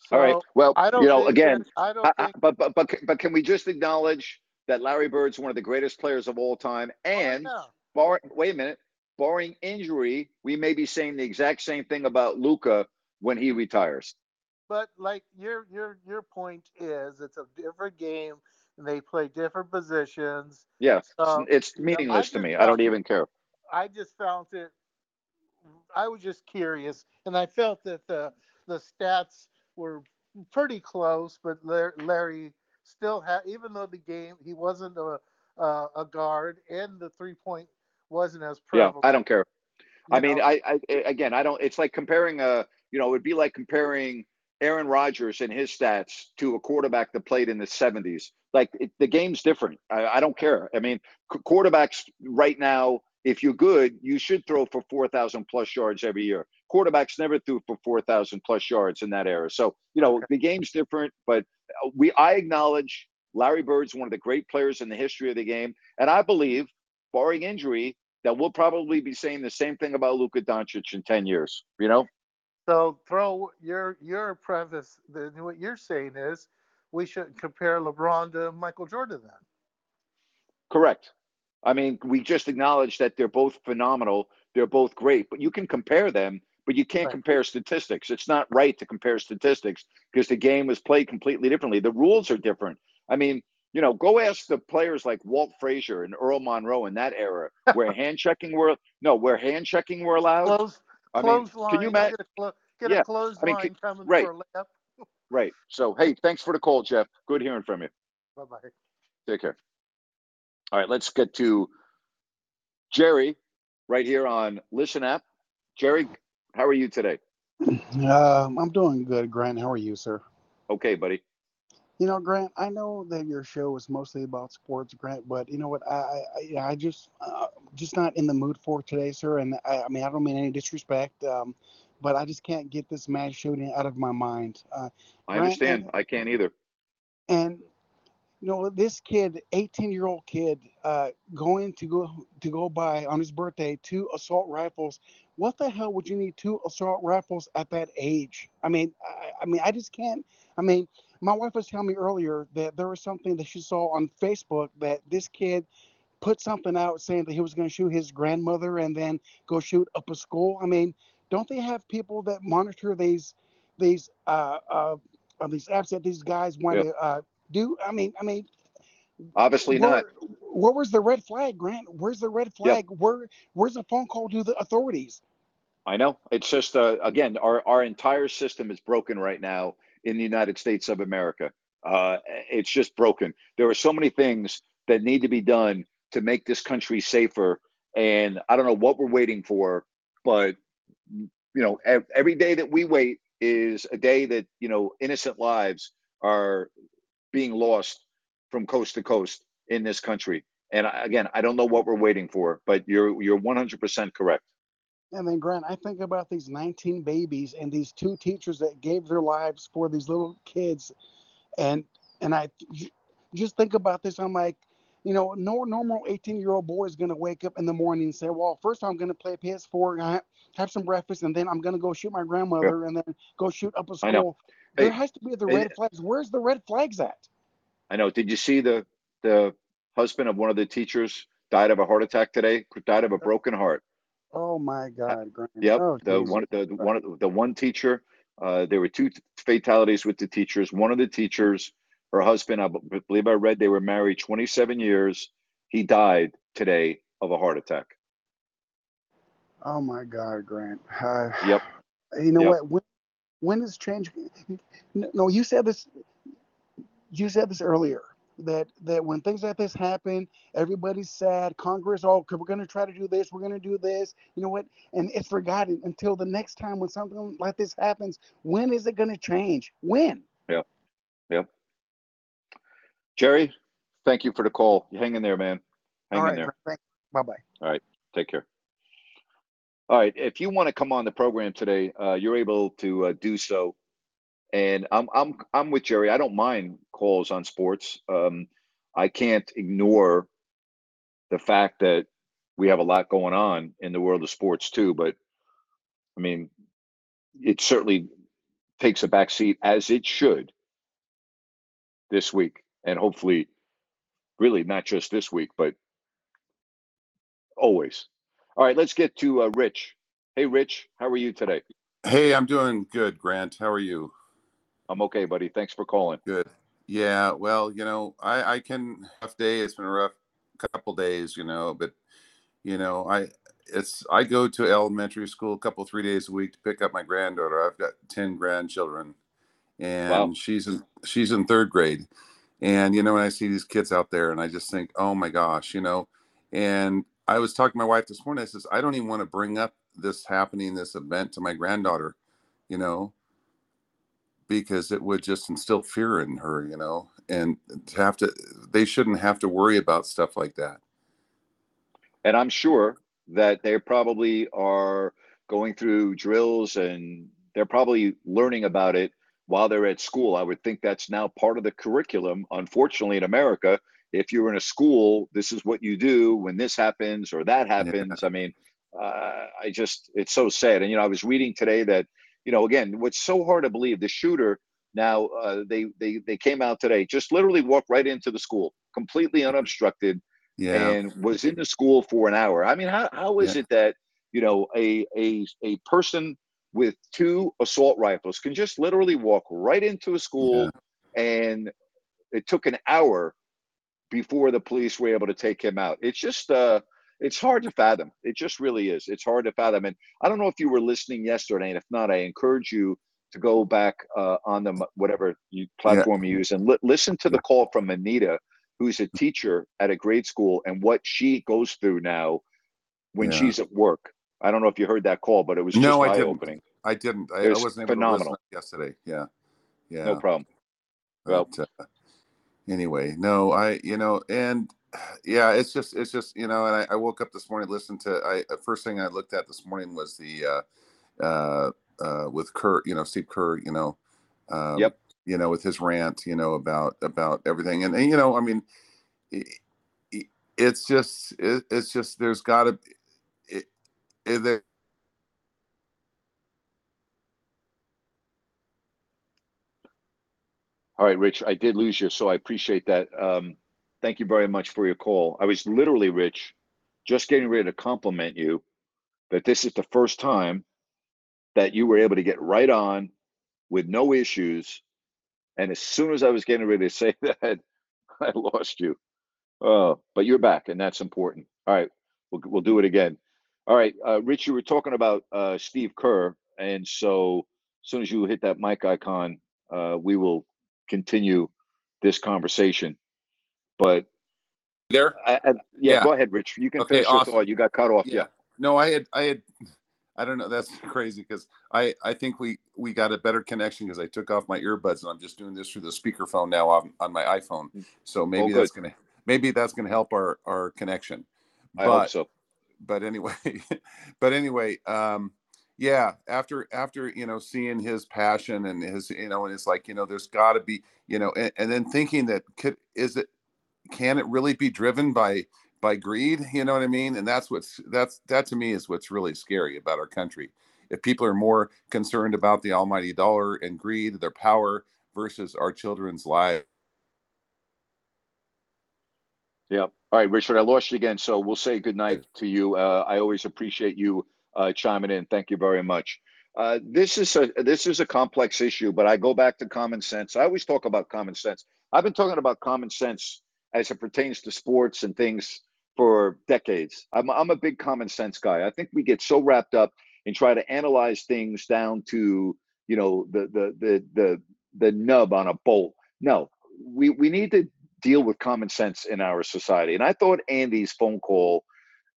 So All right. Well, I don't you know, again, that- I don't I- think but but but but can we just acknowledge that Larry Bird's one of the greatest players of all time, Oh, and yeah. bar wait a minute, barring injury, we may be saying the exact same thing about Luka when he retires. But like your your your point is, it's a different game, and they play different positions. Yeah, it's- So, it's you know, meaningless to me. I don't even care. I just found it. I was just curious, and I felt that the the stats were pretty close, but Larry still had, even though the game he wasn't a a, a guard, and the three point wasn't as Yeah. I don't care. I you mean. I, I again, I don't. It's like comparing a, you know, it'd be like comparing Aaron Rodgers and his stats to a quarterback that played in the '70s. Like it, the game's different. I, I don't care. I mean, quarterbacks right now, if you're good, you should throw for four thousand plus yards every year. Quarterbacks never threw for four thousand plus yards in that era. So you know, the game's different. But uh, we, I acknowledge Larry Bird's one of the great players in the history of the game, and I believe, barring injury, that we'll probably be saying the same thing about Luka Doncic in 10 years, you know? So throw your your preface. Then what you're saying is, we should compare LeBron to Michael Jordan. Then Correct. I mean, we just acknowledge that they're both phenomenal. They're both great, but you can compare them, but you can't Right. compare statistics. It's not right to compare statistics because the game was played completely differently. The rules are different. I mean, you know, go ask the players like Walt Frazier and Earl Monroe in that era where hand checking were no, where hand checking were allowed. close I mean, close line. can you imagine? get a, clo- get Yeah, a close I mean, can- coming right. for a layup. Right. So, hey, thanks for the call, Jeff. Good hearing from you. Bye bye. Take care. All right, let's get to Jerry right here on Listen App. Jerry, how are you today? Um, I'm doing good, Grant. How are you, sir? Okay, buddy. You know, Grant, I know that your show is mostly about sports, Grant, but you know what? I I, I- I just uh, just not in the mood for today, sir. And I, I mean, I don't mean any disrespect, um, but I just can't get this mass shooting out of my mind. Uh, I Grant, understand. and- I can't either. and you know this kid 18 year old kid uh going to go to go buy on his birthday two assault rifles what the hell would you need two assault rifles at that age i mean i, I mean i just can't i mean my wife was telling me earlier that there was something that she saw on facebook that this kid put something out saying that he was going to shoot his grandmother and then go shoot up a school i mean don't they have people that monitor these these uh uh uh, these apps that these guys want Yeah. to uh, do. I mean, I mean, Obviously where, not. where was the red flag, Grant? Where's the red flag? Where where's the phone call to the authorities? I know. It's just uh, again, our our entire system is broken right now in the United States of America. Uh, it's just broken. There are so many things that need to be done to make this country safer, and I don't know what we're waiting for, but you know, every day that we wait is a day that you know innocent lives are being lost from coast to coast in this country. And again, I don't know what we're waiting for, but you're you're 100% correct. And then, Grant, I think about these 19 babies and these two teachers that gave their lives for these little kids, and and I just think about this. I'm like, you know, no normal 18 year old boy is gonna wake up in the morning and say, well, first I'm gonna play PS4, have some breakfast, and then I'm gonna go shoot my grandmother, and then go shoot up a school. There has to be the red flags. Where's the red flags at? I know. Did you see the the husband of one of the teachers died of a heart attack today? Died of a broken heart. Oh my God, Grant. Yep. Oh, the Jesus. one the one the one teacher. Uh, there were two fatalities with the teachers. One of the teachers Her husband, I believe I read they were married 27 years. He died today of a heart attack. Oh my God, Grant. Uh, Yep. You know Yep. what? When, when is change? No, you said this. You said this earlier that that when things like this happen, everybody's sad. Congress, oh, we're going to try to do this. We're going to do this. You know what? And it's forgotten until the next time when something like this happens. When is it going to change? When? Yep. Yep. Jerry, thank you for the call. You hang in there, man. Hang All in right. there. Bye bye. All right. Take care. All right. If you want to come on the program today, uh, you're able to uh, do so. And I'm I'm I'm with Jerry. I don't mind calls on sports. Um, I can't ignore the fact that we have a lot going on in the world of sports too. But I mean, it certainly takes a back seat as it should this week, and hopefully, really not just this week, but always. All right, let's get to uh, Rich. Hey, Rich, how are you today? Hey, I'm doing good, Grant. How are you? I'm okay, buddy. Thanks for calling. Good. Yeah, well, you know, I I can rough day. It's been a rough couple days, you know, but you know, I it's I go to elementary school a couple three days a week to pick up my granddaughter. I've got 10 grandchildren and Wow. she's in she's in 3rd grade. And you know, when I see these kids out there and I just think, "Oh my gosh," you know, and I was talking to my wife this morning. I says, "I don't even want to bring up this happening, this event to my granddaughter, you know, because it would just instill fear in her, you know, and to have to, they shouldn't have to worry about stuff like that. And I'm sure that they probably are going through drills and they're probably learning about it while they're at school. I would think that's now part of the curriculum. Unfortunately, in America, if you're in a school, this is what you do when this happens or that happens. I mean, uh, I just, it's so sad. And, you know, I was reading today that, you know, again, what's so hard to believe the shooter now, uh, they, they, they came out today, just literally walked right into the school, completely unobstructed Yeah. and was in the school for an hour. I mean, how, how is Yeah. it that, you know, a, a, a person with two assault rifles can just literally walk right into a school and it took an hour before the police were able to take him out. It's just, uh, it's hard to fathom. It just really is. It's hard to fathom. And I don't know if you were listening yesterday, and if not, I encourage you to go back uh, on the whatever you, platform you use and li- listen to the call from Anita, who's a teacher at a grade school, and what she goes through now when Yeah. she's at work. I don't know if you heard that call, but it was just No, I eye didn't. opening. I didn't. I, I was wasn't able phenomenal. yesterday. Yeah. Yeah. No problem. Well, But, uh, anyway, no, I, you know, and yeah, it's just, it's just, you know, and I, I woke up this morning, listened to, I, first thing I looked at this morning was the, uh, uh, uh, with Kerr, you know, Steve Kerr, you know, um, Yep. you know, with his rant, you know, about, about everything. And, and you know, I mean, i- i- it's just, it, it's just, there's gotta, it, it, there, All right, Rich, I did lose you, so I appreciate that. Um, thank you very much for your call. I was literally, Rich, just getting ready to compliment you that this is the first time that you were able to get right on with no issues. And as soon as I was getting ready to say that, I lost you. Oh, but you're back, and that's important. All right, we'll we'll do it again. All right, uh, Rich, you were talking about uh, Steve Kerr, and so as soon as you hit that mic icon, uh, we will continue this conversation. But there, I, I, yeah, Yeah. go ahead, Rich. You can Okay, finish your awesome. thought. You got cut off. Yeah. No, I had, I had, I don't know. That's crazy because I, I think we, we got a better connection because I took off my earbuds and I'm just doing this through the speakerphone now on, on my iPhone. So maybe good. that's gonna, maybe that's gonna help our, our connection. I hope so. But anyway, but anyway, um, yeah. After, after you know, seeing his passion and his, you know, and it's like, you know, there's got to be, you know, and, and then thinking that could is it can it really be driven by by greed you know what i mean and that's what's that's that to me is what's really scary about our country if people are more concerned about the almighty dollar and greed their power versus our children's lives Yeah. All right, Richard, I lost you again, so we'll say good night to you. Uh, I always appreciate you uh, chiming in. Thank you very much. Uh, this is a this is a complex issue, but I go back to common sense. I always talk about common sense. I've been talking about common sense as it pertains to sports and things for decades. I'm, I'm a big common sense guy. I think we get so wrapped up and try to analyze things down to you know the the the the the nub on a bolt. No, we we need to deal with common sense in our society. And I thought Andy's phone call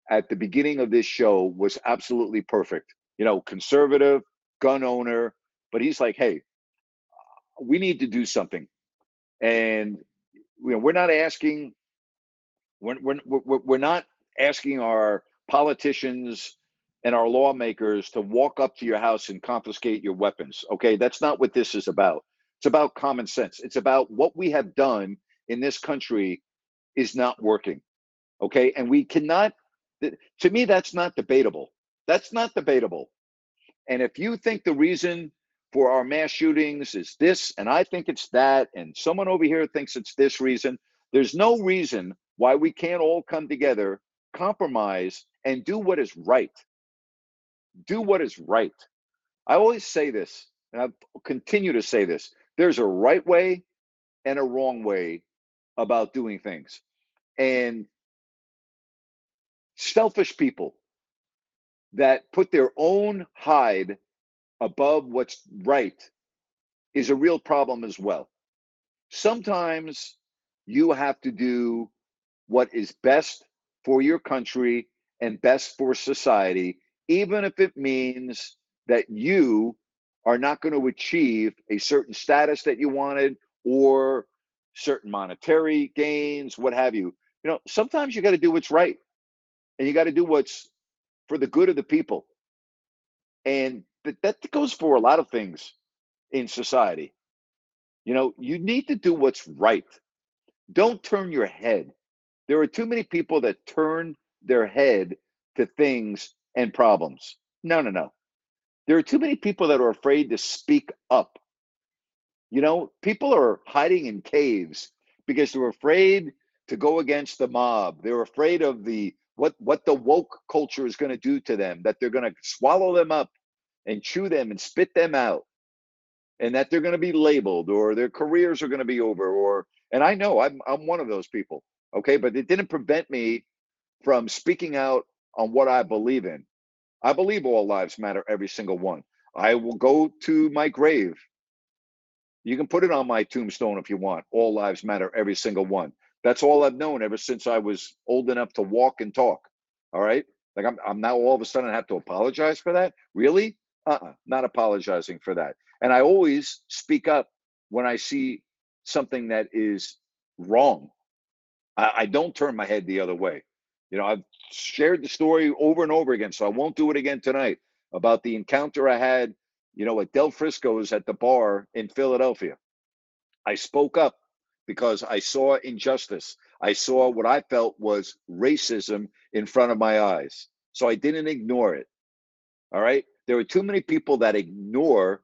at the beginning of this show was absolutely perfect. You know, conservative, gun owner, but he's like, hey, we need to do something. And you know, we're not asking we're, we're, we're, we're not asking our politicians and our lawmakers to walk up to your house and confiscate your weapons. Okay, that's not what this is about. It's about common sense. It's about what we have done in this country is not working. Okay, and we cannot. To me, that's not debatable. That's not debatable. And if you think the reason for our mass shootings is this, and I think it's that, and someone over here thinks it's this reason, there's no reason why we can't all come together, compromise, and do what is right. Do what is right. I always say this, and I continue to say this there's a right way and a wrong way about doing things. And selfish people that put their own hide above what's right is a real problem as well. Sometimes you have to do what is best for your country and best for society, even if it means that you are not going to achieve a certain status that you wanted or certain monetary gains, what have you. You know, sometimes you got to do what's right and you got to do what's for the good of the people. And that, that goes for a lot of things in society. You know, you need to do what's right. Don't turn your head. There are too many people that turn their head to things and problems. No, no, no. There are too many people that are afraid to speak up. You know, people are hiding in caves because they're afraid to go against the mob. They're afraid of the what what the woke culture is going to do to them, that they're going to swallow them up and chew them and spit them out. And that they're going to be labeled or their careers are going to be over or and I know I'm I'm one of those people. Okay, but it didn't prevent me from speaking out on what I believe in. I believe all lives matter, every single one. I will go to my grave. You can put it on my tombstone if you want. All lives matter, every single one. That's all I've known ever since I was old enough to walk and talk. All right. Like I'm, I'm now all of a sudden I have to apologize for that. Really? Uh-uh, not apologizing for that. And I always speak up when I see something that is wrong. I, I don't turn my head the other way. You know, I've shared the story over and over again, so I won't do it again tonight about the encounter I had, you know, at Del Frisco's at the bar in Philadelphia. I spoke up because I saw injustice. I saw what I felt was racism in front of my eyes. So I didn't ignore it. All right. There are too many people that ignore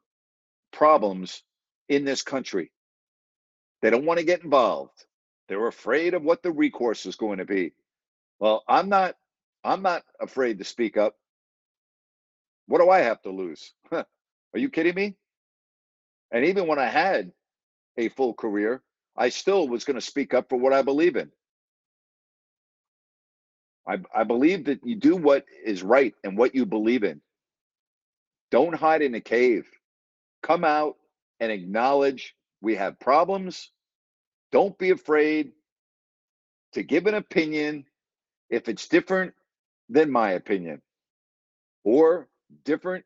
problems in this country. They don't want to get involved. They're afraid of what the recourse is going to be. Well, I'm not I'm not afraid to speak up. What do I have to lose? Are you kidding me? And even when I had a full career, I still was going to speak up for what I believe in. I, I believe that you do what is right and what you believe in. Don't hide in a cave. Come out and acknowledge we have problems. Don't be afraid to give an opinion if it's different than my opinion or different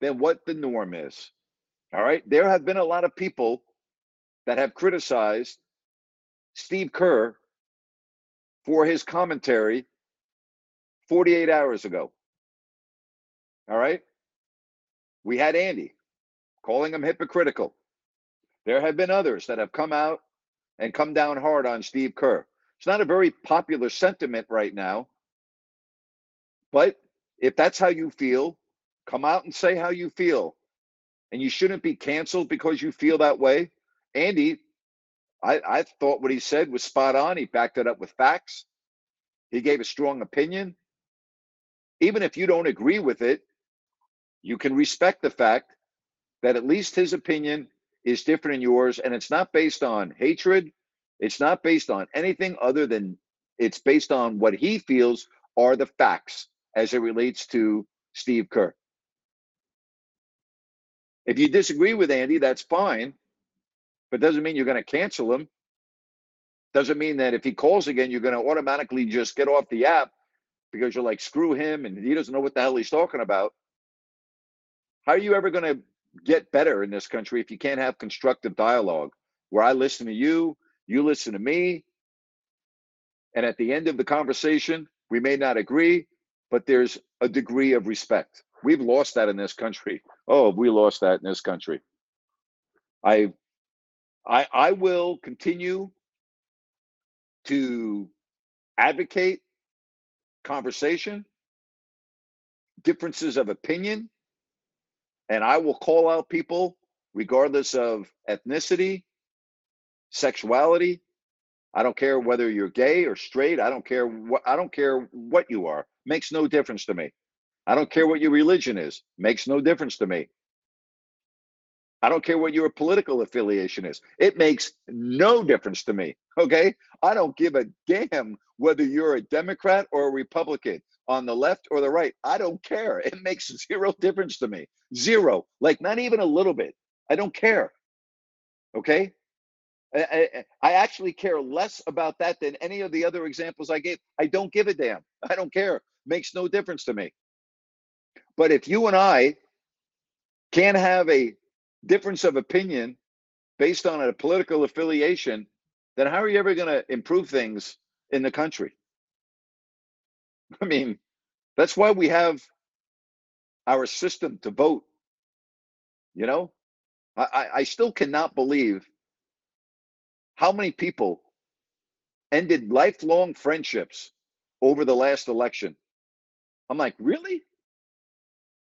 than what the norm is. All right. There have been a lot of people that have criticized Steve Kerr for his commentary 48 hours ago. All right. We had Andy calling him hypocritical. There have been others that have come out and come down hard on Steve Kerr. It's not a very popular sentiment right now. But if that's how you feel, come out and say how you feel. And you shouldn't be canceled because you feel that way. Andy, I, I thought what he said was spot on. He backed it up with facts. He gave a strong opinion. Even if you don't agree with it, you can respect the fact that at least his opinion is different than yours, and it's not based on hatred. It's not based on anything other than it's based on what he feels are the facts as it relates to Steve Kerr. If you disagree with Andy, that's fine, but doesn't mean you're going to cancel him. Doesn't mean that if he calls again, you're going to automatically just get off the app because you're like, screw him and he doesn't know what the hell he's talking about. How are you ever going to get better in this country if you can't have constructive dialogue where I listen to you, you listen to me, and at the end of the conversation, we may not agree, but there's a degree of respect. We've lost that in this country. Oh, we lost that in this country. I I I will continue to advocate conversation, differences of opinion, and I will call out people regardless of ethnicity, sexuality. I don't care whether you're gay or straight. I don't care what I don't care what you are. Makes no difference to me. I don't care what your religion is. Makes no difference to me. I don't care what your political affiliation is. It makes no difference to me. Okay? I don't give a damn whether you're a Democrat or a Republican on the left or the right. I don't care. It makes zero difference to me. Zero. Like not even a little bit. I don't care. Okay? I, I, I actually care less about that than any of the other examples I gave. I don't give a damn. I don't care. Makes no difference to me. But if you and I can't have a difference of opinion based on a political affiliation, then how are you ever going to improve things in the country? I mean, that's why we have our system to vote. You know, I, I still cannot believe how many people ended lifelong friendships over the last election. I'm like, really?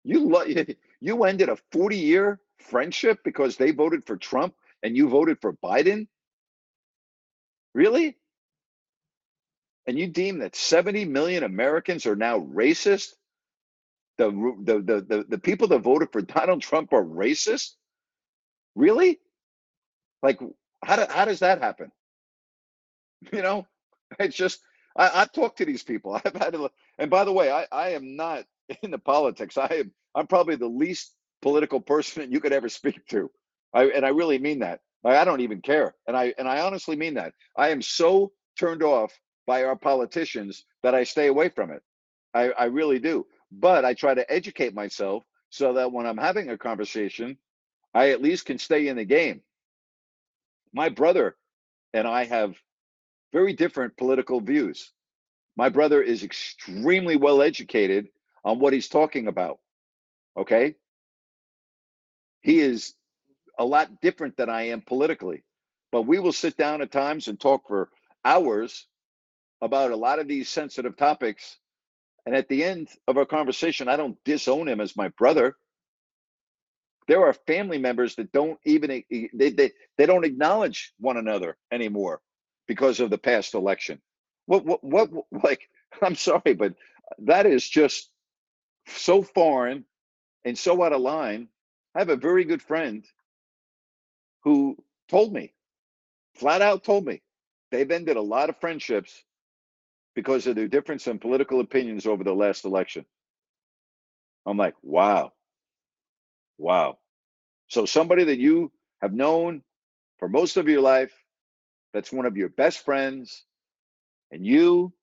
You lo- you ended a 40 year friendship because they voted for Trump and you voted for Biden? Really? And you deem that 70 million Americans are now racist? The, the, the, the, the people that voted for Donald Trump are racist? Really? Like, how, do, how does that happen? You know, it's just, I, I've talked to these people. I've had, to, and by the way, I, I am not into politics. I am, I'm probably the least political person that you could ever speak to. I, and I really mean that. I, I don't even care. And I and I honestly mean that. I am so turned off by our politicians that I stay away from it. I, I really do. But I try to educate myself so that when I'm having a conversation, I at least can stay in the game. My brother and I have very different political views. My brother is extremely well educated on what he's talking about. Okay. He is a lot different than I am politically. But we will sit down at times and talk for hours about a lot of these sensitive topics. And at the end of our conversation, I don't disown him as my brother. There are family members that don't even they, they, they don't acknowledge one another anymore because of the past election. What what what like I'm sorry, but that is just so foreign and so out of line. I have a very good friend who told me, flat out told me, they've ended a lot of friendships because of their difference in political opinions over the last election. I'm like, wow. Wow. So somebody that you have known for most of your life, that's one of your best friends, and you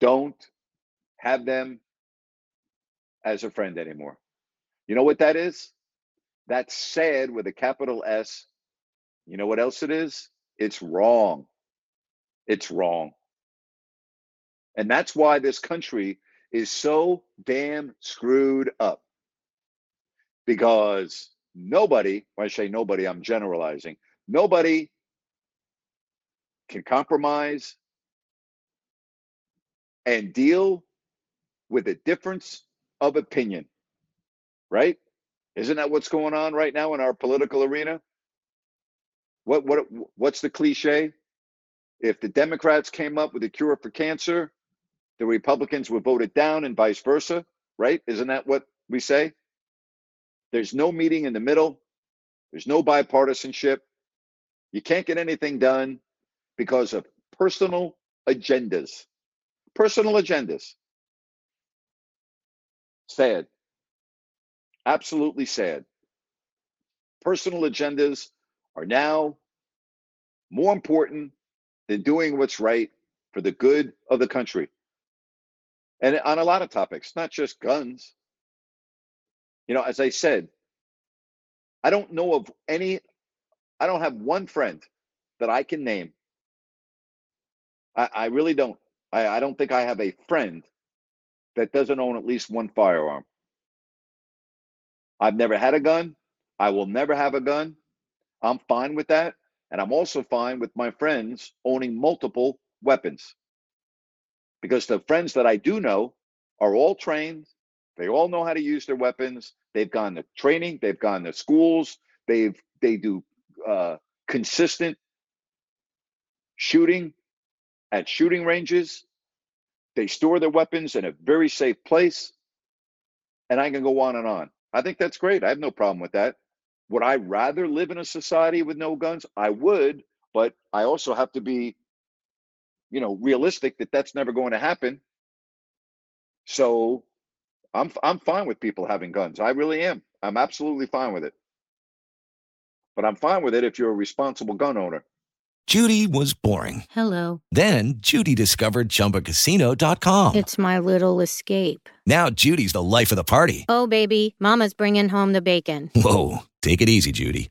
don't have them as a friend anymore. You know what that is? That's sad with a capital S. You know what else it is? It's wrong. It's wrong. And that's why this country is so damn screwed up. Because nobody, when I say nobody, I'm generalizing, nobody can compromise and deal with a difference of opinion, right? Isn't that what's going on right now in our political arena? What what what's the cliche? If the Democrats came up with a cure for cancer, the Republicans would vote it down and vice versa, right? Isn't that what we say? There's no meeting in the middle. There's no bipartisanship. You can't get anything done because of personal agendas. Personal agendas. Sad. Absolutely sad. Personal agendas are now more important than doing what's right for the good of the country. And on a lot of topics, not just guns. You know, as I said, I don't know of any, I don't have one friend that I can name. I, I really don't. I, I don't think I have a friend that doesn't own at least one firearm. I've never had a gun. I will never have a gun. I'm fine with that. And I'm also fine with my friends owning multiple weapons. Because the friends that I do know are all trained. They all know how to use their weapons. They've gone to training, they've gone to schools, they've they do uh, consistent shooting at shooting ranges. They store their weapons in a very safe place. And I can go on and on. I think that's great. I have no problem with that. Would I rather live in a society with no guns? I would, but I also have to be, you know, realistic that that's never going to happen. So I'm I'm fine with people having guns. I really am. I'm absolutely fine with it. But I'm fine with it if you're a responsible gun owner. Judy was boring. Hello. Then Judy discovered ChumbaCasino.com. It's my little escape. Now Judy's the life of the party. Oh, baby, Mama's bringing home the bacon. Whoa, take it easy, Judy.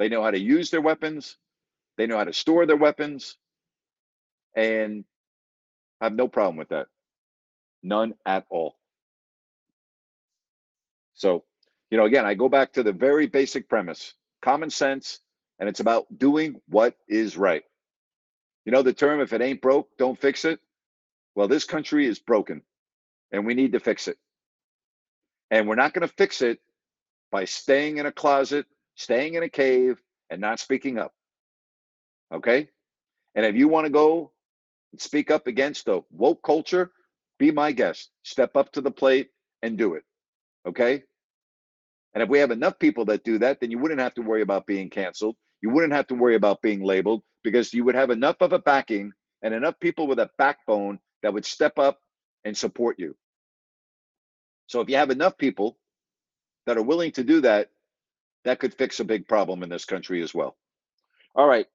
They know how to use their weapons, they know how to store their weapons, and I have no problem with that. None at all. So, you know, again, I go back to the very basic premise common sense, and it's about doing what is right. You know, the term, if it ain't broke, don't fix it. Well, this country is broken, and we need to fix it. And we're not going to fix it by staying in a closet, staying in a cave, and not speaking up. Okay? And if you want to go speak up against the woke culture, be my guest. Step up to the plate and do it. Okay? And if we have enough people that do that, then you wouldn't have to worry about being canceled. You wouldn't have to worry about being labeled because you would have enough of a backing and enough people with a backbone that would step up and support you. So if you have enough people that are willing to do that, that could fix a big problem in this country as well. All right.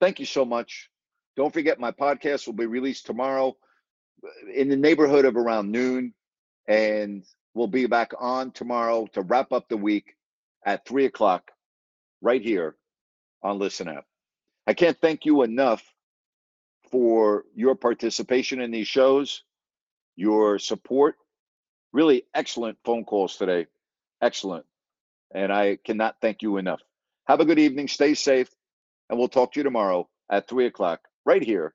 Thank you so much. Don't forget, my podcast will be released tomorrow uh, in the neighborhood of around noon. And we'll be back on tomorrow to wrap up the week at three o'clock right here on Listen App. I can't thank you enough for your participation in these shows, your support. Really excellent phone calls today. Excellent. And I cannot thank you enough. Have a good evening. Stay safe. And we'll talk to you tomorrow at three o'clock right here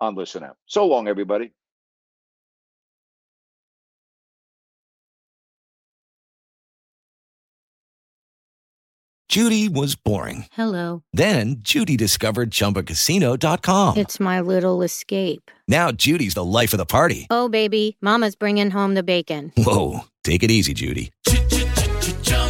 on Listen Up. So long, everybody. Judy was boring. Hello. Then Judy discovered ChumbaCasino.com. It's my little escape. Now Judy's the life of the party. Oh, baby, Mama's bringing home the bacon. Whoa, take it easy, Judy.